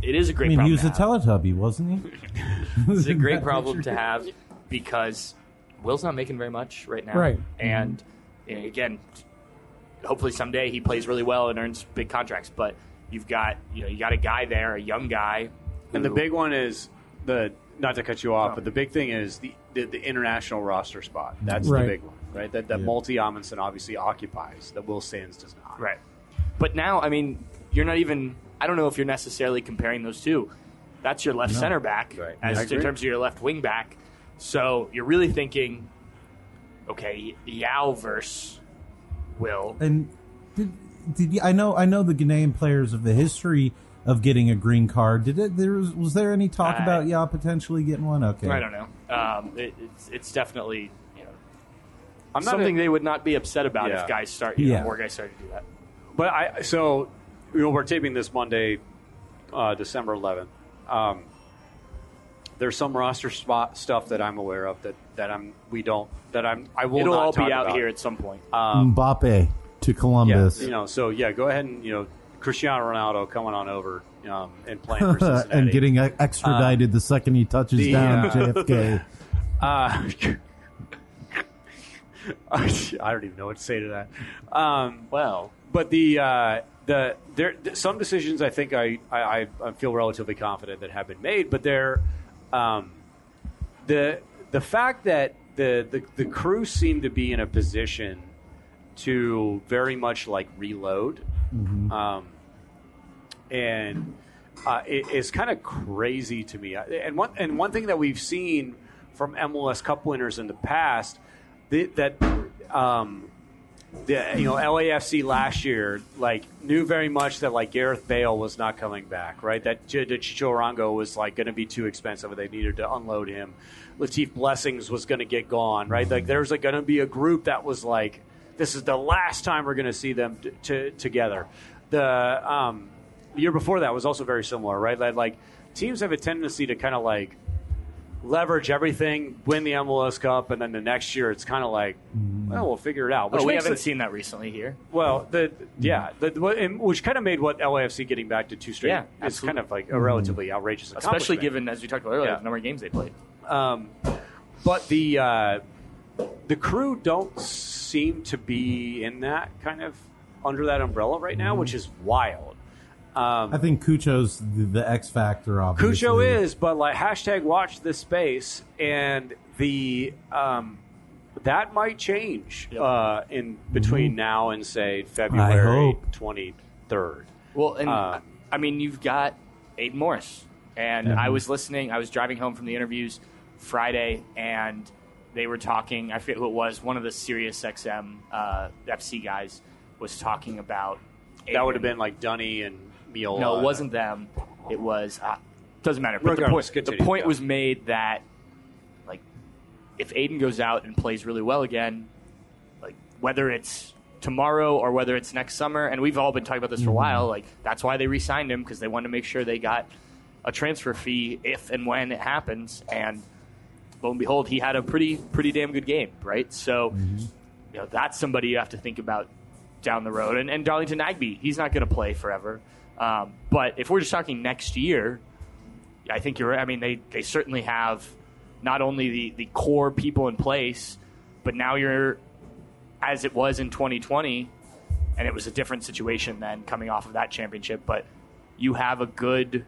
it is a great. I mean, problem he was to a have. Teletubby, wasn't he? It's a great problem to have because Will's not making very much right now. Right. And you know, again, hopefully someday he plays really well and earns big contracts. But you've got you know you got a guy there, a young guy. And the big one is the not to cut you off, No. but the big thing is the the, the international roster spot. That's Right. the big one, right? That that Malte Amundsen obviously occupies that Will Sands does not. right. But now, I mean, you're not even. I don't know if you're necessarily comparing those two. That's your left center back, Right. as I in terms of your left wing back. So you're really thinking, okay, Yaw versus Will. And did did you, I know I know the Ghanaian players of the history of getting a green card. Did it? There was was there any talk I- about y'all potentially getting one? Okay, I don't know. Um, it, it's it's definitely you know I'm something a- they would not be upset about Yeah. if guys start you Yeah. know, more guys started to do that. But I so you know we're taping this Monday, uh, December 11th. Um, there's some roster spot stuff that I'm aware of that that I'm we don't that I'm I will It'll not all talk be out about. here at some point. Um, Mbappe to Yeah, Columbus. you know, so yeah, go ahead and you know Cristiano Ronaldo coming on over um, and playing for Cincinnati and getting uh, extradited the second he touches the, down uh, JFK. Uh, I don't even know what to say to that. Um, well, but the uh, the there some decisions I think I, I I feel relatively confident that have been made, but they're um, the the fact that the, the the crew seem to be in a position to very much like reload, um, and uh, it, it's kind of crazy to me. And one and one thing that we've seen from MLS Cup winners in the past that, that um, the you know LAFC last year like knew very much that like Gareth Bale was not coming back, right? That Ch- that was like going to be too expensive, and they needed to unload him. Latif Blessings was going to get gone, right? Like there's like going to be a group that was like, this is the last time we're going to see them t- t- together. The um, year before that was also very similar, right? Like, like teams have a tendency to kind of like leverage everything, win the MLS Cup, and then the next year it's kind of like, well, we'll figure it out. Which oh, we haven't it- seen that recently here. well, the yeah, the, which kind of made what LAFC getting back to two straight. Yeah, it's kind of like a relatively outrageous, Especially given, as we talked about earlier, Yeah. the number of games they played. Um, but the uh, the crew don't seem to be in that kind of under that umbrella right now, which is wild. I think Cucho's the, the X factor. Obviously, Cucho is, but like hashtag watch this space, and the um, that might change uh, in between now and say February twenty third. Well, and Um, I mean, you've got Aidan Morris, and I was listening. I was driving home from the interviews Friday, and they were talking. I forget who it was. One of the Sirius XM uh, FC guys was talking about. That would have been like Dunny and Meola. No, it wasn't them. It was uh, doesn't matter. But the Regardless, point, the point yeah. was made that like if Aidan goes out and plays really well again, like whether it's tomorrow or whether it's next summer, and we've all been talking about this for a while. Like that's why they re-signed him because they wanted to make sure they got a transfer fee if and when it happens. And lo and behold, he had a pretty pretty damn good game, right? So you know that's somebody you have to think about down the road. And, and Darlington Nagbe, he's not going to play forever. Um, but if we're just talking next year, I think you're. I mean, they, they certainly have not only the, the core people in place, but now you're, as it was in 2020, and it was a different situation then coming off of that championship, but you have a good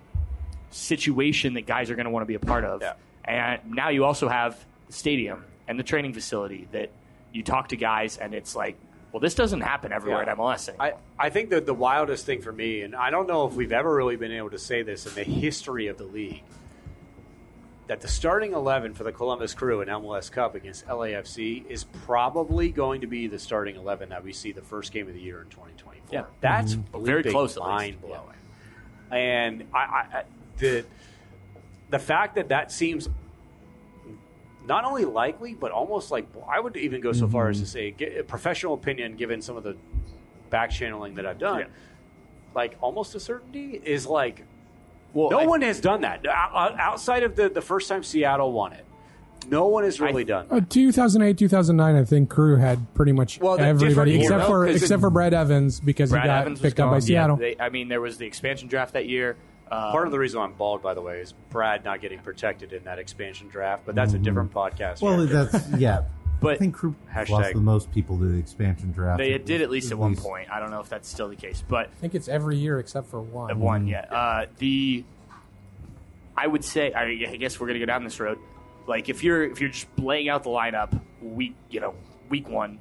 situation that guys are going to want to be a part of. Yeah. And now you also have the stadium and the training facility that you talk to guys, and it's like, well, this doesn't happen everywhere Yeah. at MLS anymore. I, I think that the wildest thing for me, and I don't know if we've ever really been able to say this in the history of the league, that the starting 11 for the Columbus Crew in MLS Cup against LAFC is probably going to be the starting 11 that we see the first game of the year in 2024. Yeah. That's mm-hmm. Very bleeping close, mind blowing. And I, I, I, the the fact that that seems not only likely, but almost like I would even go so far as to say, get a professional opinion, given some of the back channeling that I've done, Yeah. like almost a certainty is like well, no I- one has done that O- o- outside of the the first time Seattle won it. No one has really done. Uh, 2008, 2009, I think Crew had pretty much Well, everybody except you know, for 'cause except it- for Brad Evans because Brad he got Evans was picked up by gone. Seattle. They, I mean, there was the expansion draft that year. Uh, Part of the reason I'm bald, by the way, is Brad not getting protected in that expansion draft. But that's a different podcast. Well, that's yeah. But- I think Crew Hashtag- lost the most people to the expansion draft. they did at least at one point. I don't know if that's still the case, but I think it's every year except for one. at one, yeah. Uh, the I would say, I, I guess we're gonna go down this road. Like if you're if you're just laying out the lineup week, you know, week one,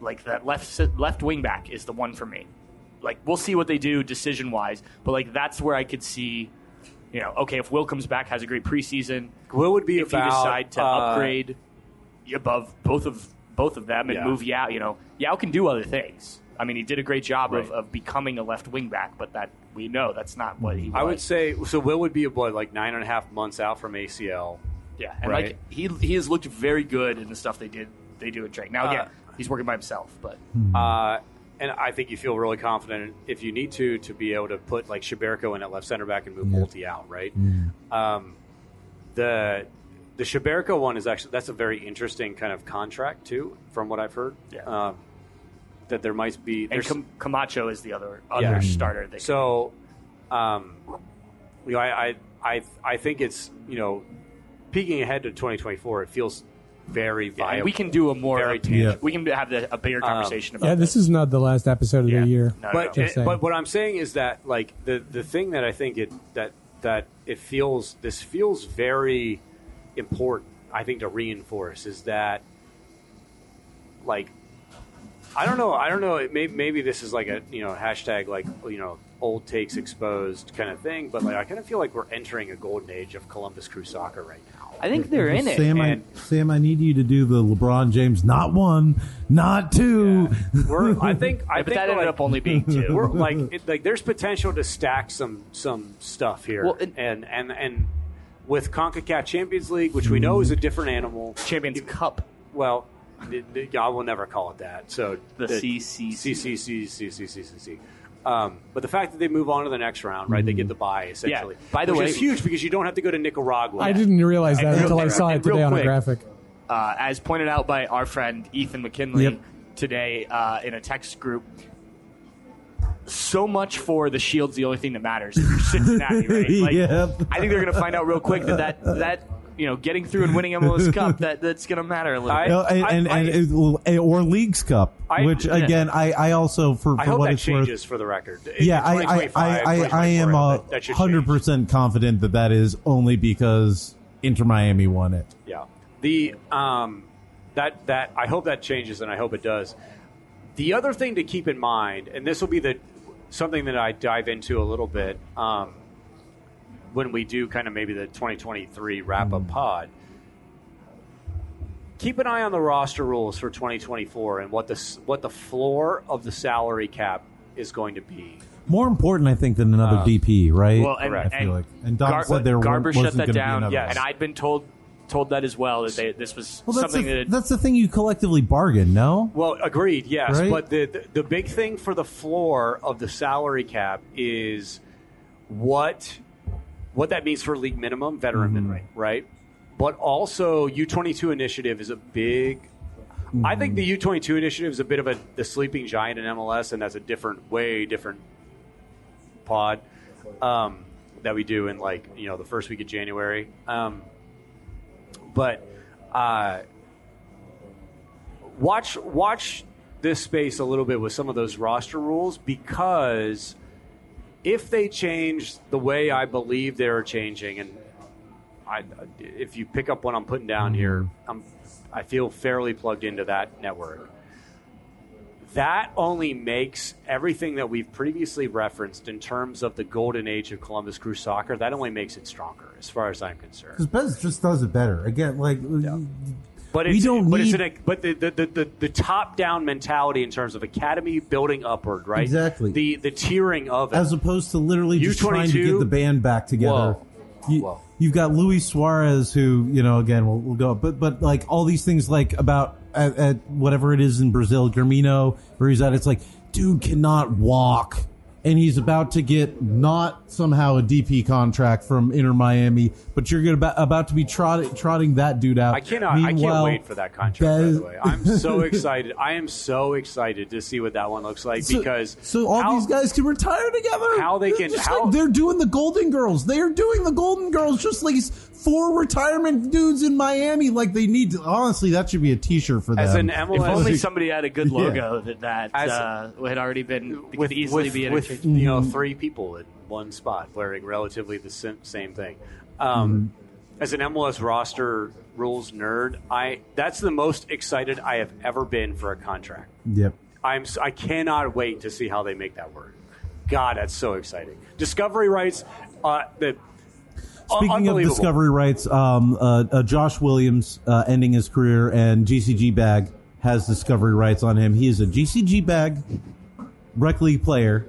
like that left left wing back is the one for me. Like we'll see what they do decision wise, but like that's where I could see, you know, okay, if Will comes back, has a great preseason, Will would be if about you decide to uh, upgrade above both of both of them and Yeah. move Yaw, you know, Yaw can do other things. I mean, he did a great job of, Right. of becoming a left wing back, but that we know that's not what he. I would say so. Will would be what like nine and a half months out from ACL. yeah, and right. like he he has looked very good in the stuff they did they do in training. Now again, Uh, he's working by himself, but Uh, and I think you feel really confident if you need to to be able to put like Cheberko in at left center back and move Malte out, right? Um, the the Cheberko one is actually that's a very interesting kind of contract too, from what I've heard. Yeah. Um, that there might be and Cam- Camacho is the other other Yeah. starter. They so, um, you know, I, I I I think it's you know, peeking ahead to 2024, it feels very Yeah, viable. and we can do a more Very tangible. we can have the, a bigger um, conversation about Yeah, this is not the last episode of Yeah. the year. No, but Just it- but what I'm saying is that like the the thing that I think it that that it feels this feels very important. I think to reinforce is that like I don't know I don't know it may, maybe this is like a you know hashtag like you know old takes exposed kind of thing, but like I kind of feel like we're entering a golden age of Columbus Crew soccer right now. I think they're in it. Sam, and- I, Sam, I need you to do the LeBron James, not one, not two. We're I think I Yeah, but think that ended like, up only being two. we're like it, like there's potential to stack some some stuff here Well, and- and and and with CONCACAF Champions League which we know is a different animal Champions Cup. well the- the- I will never call it that so The CCC. CCC um, but the fact that they move on to the next round, right? They get the bye essentially. By the which way- is huge because you don't have to go to Nicaragua. I didn't realize that And until real- I saw it and real today on a graphic. uh, as pointed out by our friend Ethan McKinley Yep. today uh, in a text group. So much for the Shield's the only thing that matters. If Cincinnati, right? Like, Yep. I think they're going to find out real quick that that, that you know, getting through and winning MLS Cup, that that's gonna matter a little I- bit. No, and, and, I- and it will- or Leagues Cup, I- which yeah. again, I, I also for, for I hope what that it's changes worth. for the record. Yeah, I, I, I, I, I am 2024, uh, that- that should hundred change. percent confident that that is only because Inter Miami won it. Yeah. The um that that I hope that changes and I hope it does. The other thing to keep in mind, and this will be the something that I dive into a little bit um, when we do kind of maybe the 2023 wrap up mm-hmm. pod. Keep an eye on the roster rules for 2024 and what the what the floor of the salary cap is going to be. More important, I think, than another uh, DP, right? Well, and, I feel like, and Dom Gar- said there Garber shut that down, yes. and I'd been told told that as well that they, this was Well, that's something the, that that's the thing you collectively bargain, no? Well, agreed, yes. Right? But the, the the big thing for the floor of the salary cap is what what that means for league minimum, veteran min rate, right? But also U twenty two initiative is a big. I think the U twenty two initiative is a bit of a the sleeping giant in MLS, and that's a different, way different pod um, that we do in like you know the first week of January. Um, but uh, watch watch this space a little bit with some of those roster rules because if they change the way I believe they're changing, and I, if you pick up what I'm putting down here, mm-hmm. I'm, I feel fairly plugged into that network. That only makes everything that we've previously referenced in terms of the golden age of Columbus Crew soccer. That only makes it stronger, as far as I'm concerned. Because Bez just does it better. Again, like But We it's, don't but need- an, but the, the, the, the, top down mentality in terms of academy building upward, right? Exactly. The the tiering of it. as opposed to literally just trying to get the band back together. Whoa. You, Whoa. You've got Luis Suarez, who you know, again, we'll, we'll go, but but like all these things, like about at, at whatever it is in Brazil, Grêmio, where he's at, it's like, dude cannot walk, and he's about to get not somehow a DP contract from Inter Miami, but you're gonna about, about to be trotting trotting that dude out. I cannot. I can't wait for that contract. by the way, I'm so excited. I am so excited to see what that one looks like So- because so all how- these guys can retire together. How they can- how- like they're doing the Golden Girls. They are doing the Golden Girls just like four retirement dudes in Miami. Like they need to. Honestly, that should be a T-shirt for them. As an If only somebody had a good Yeah. logo that that As- uh, had already been with, could easily with, be with interchanged. you know three people in one spot wearing relatively the same thing. Um, As an MLS roster rules nerd, I that's the most excited I have ever been for a contract. Yep. I'm I cannot wait to see how they make that work. God, that's so exciting. Discovery rights, uh, the Speaking of discovery rights, um, uh, uh, Josh Williams uh, ending his career, and GCG Bag has discovery rights on him. He is a GCG Bag rec league player.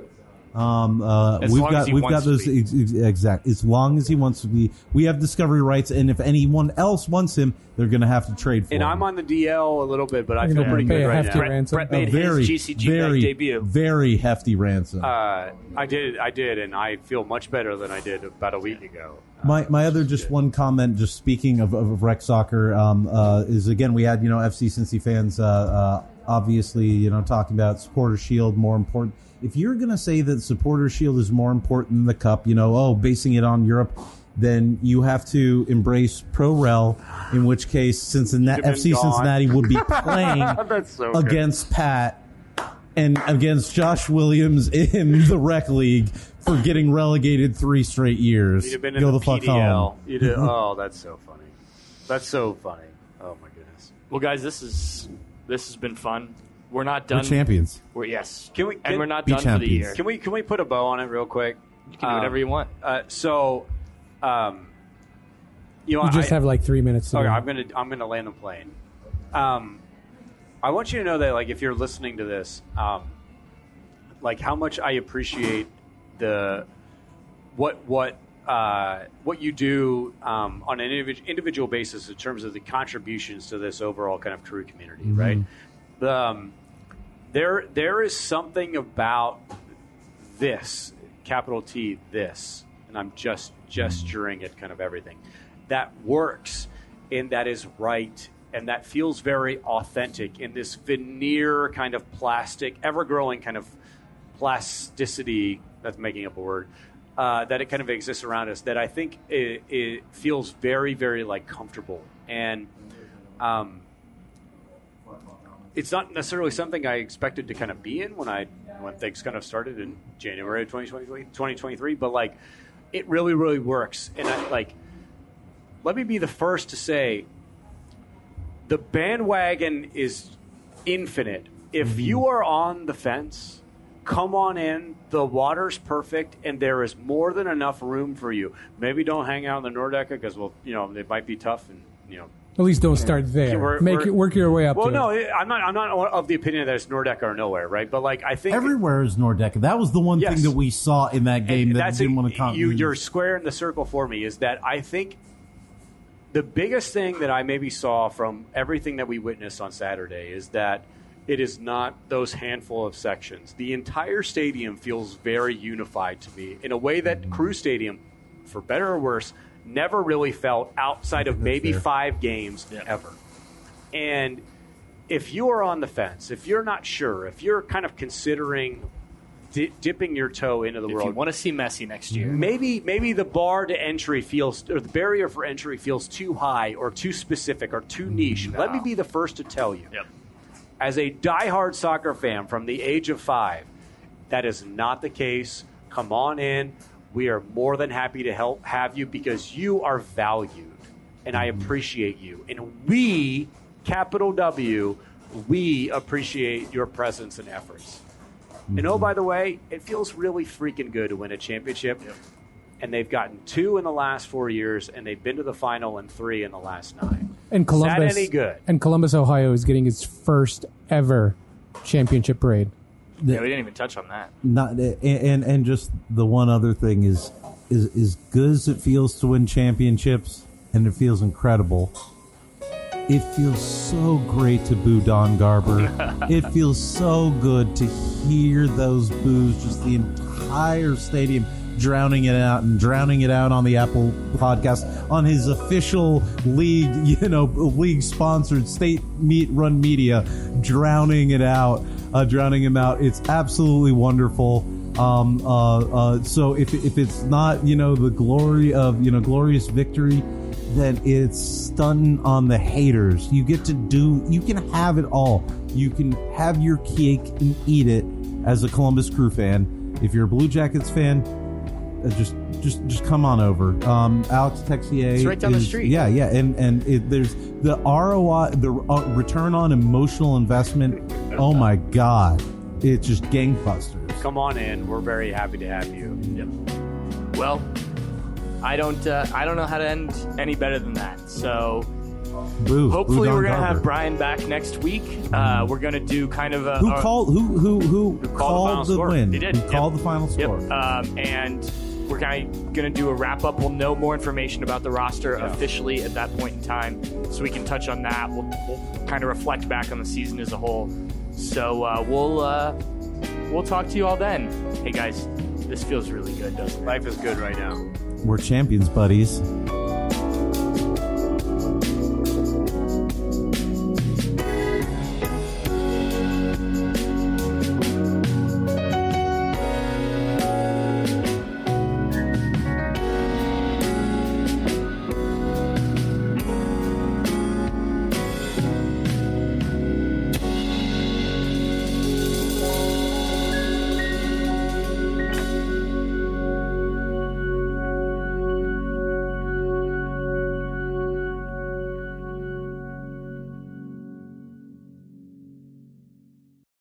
Um, uh, As we've long got as he we've wants got to those be. ex- ex- exact as long as he wants to be. We have discovery rights, and if anyone else wants him, they're going to have to trade for him. and him. I'm on the DL a little bit, but I You're feel pretty pay good a right hefty now. ransom. Brett a made very, his GCG very, debut. very hefty ransom. Uh, I did, I did, and I feel much better than I did about a week ago. My my other just one comment, just speaking of, of rec soccer, um, uh, is again we had you know FC Cincy fans uh, uh, obviously you know talking about supporter shield more important. If you're gonna say that supporter shield is more important than the cup, you know, oh, basing it on Europe, then you have to embrace pro rel. In which case, Cincinnati FC gone. Cincinnati would be playing so good. against Pat and against Josh Williams in the rec league for getting relegated three straight years. You'd have been in Go the, the, fuck home. You'd have, oh, that's so funny. That's so funny. Oh my goodness. Well, guys, this is this has been fun. We're not done. We're champions. We're yes, Can we- and we're not Be done for the year. Can we can we put a bow on it real quick? You can do whatever you want. Uh, so, um, you know, You just I, have like three minutes. To Okay, go. I'm gonna I'm gonna land the plane. Um, I want you to know that like if you're listening to this, um, like how much I appreciate the what what uh, what you do um, on an individ- individual basis in terms of the contributions to this overall kind of crew community, right? The, um, there there is something about this capital T this, and I'm just gesturing at kind of everything that works and that is right and that feels very authentic in this veneer kind of plastic, ever growing kind of plasticity. That's making up a word. uh, that it kind of exists around us that I think it, it feels very, very like comfortable and. Um, it's not necessarily something I expected to kind of be in when I when things kind of started in January of 2023, 2023 but like it really really works and I like let me be the first to say the bandwagon is infinite. If mm-hmm. you are on the fence, come on in. The water's perfect, and there is more than enough room for you. Maybe don't hang out in the Nordecke because, well, you know, it might be tough, and you know, At least don't start there. we're- Make we're- it work your way up. Well, to no, it. I'm not. I'm not of the opinion that it's Nordecke or nowhere, right? But like, I think Everywhere is Nordecke. That was the one Yes. thing that we saw in that game And that that's didn't a- want to come. you, you're square in the circle for me. Is that I think the biggest thing that I maybe saw from everything that we witnessed on Saturday is that it is not those handful of sections. The entire stadium feels very unified to me in a way that Crew Stadium, for better or worse, never really felt outside of maybe five games ever. And if you are on the fence, if you're not sure, if you're kind of considering di- dipping your toe into the If world, you want to see Messi next year, maybe maybe the bar to entry feels or the barrier for entry feels too high or too specific or too niche. Let me be the first to tell you. Yep. As a diehard soccer fan from the age of five, that is not the case. Come on in. We are more than happy to help have you because you are valued and I appreciate you. And we, capital W, we appreciate your presence and efforts. And oh, mm-hmm. by the way, it feels really freaking good to win a championship. And they've gotten two in the last four years, and they've been to the final in three in the last nine. and Columbus, Is that any good? And Columbus, Ohio, is getting its first ever championship parade. Yeah, we didn't even touch on that. not and, and and just the one other thing is is as good as it feels to win championships and it feels incredible it feels so great to boo Don Garber. it feels so good to hear those boos, just the entire stadium drowning it out and drowning it out on the Apple podcast on his official league, you know, league sponsored state meet run media, drowning it out, uh, drowning him out. It's absolutely wonderful. Um, uh, uh, so if, if it's not, you know, the glory of, you know, glorious victory, then it's stunning on the haters. You get to do, you can have it all. You can have your cake and eat it as a Columbus Crew fan. If you're a Blue Jackets fan, uh, just just just come on over. Um, Alex Texier, It's right down the street. Yeah, yeah, and and it, there's the ROI, the uh, return on emotional investment. Oh my god, it's just gangbusters. Come on in. We're very happy to have you. Yep. Well, I don't. Uh, I don't know how to end any better than that. So Boo. hopefully Boo we're gonna Garber. have Brian back next week. Uh, we're gonna do kind of a Who called? Who who who, final called the score? win? He did, Who yep. called the final Yep. score? Um, and we're kind of going to do a wrap up. We'll know more information about the roster officially at that point in time, so we can touch on that. We'll, we'll kind of reflect back on the season as a whole. So uh, we'll uh, we'll talk to you all then. Hey guys, this feels really good, doesn't it? Life is good right now. We're champions, buddies.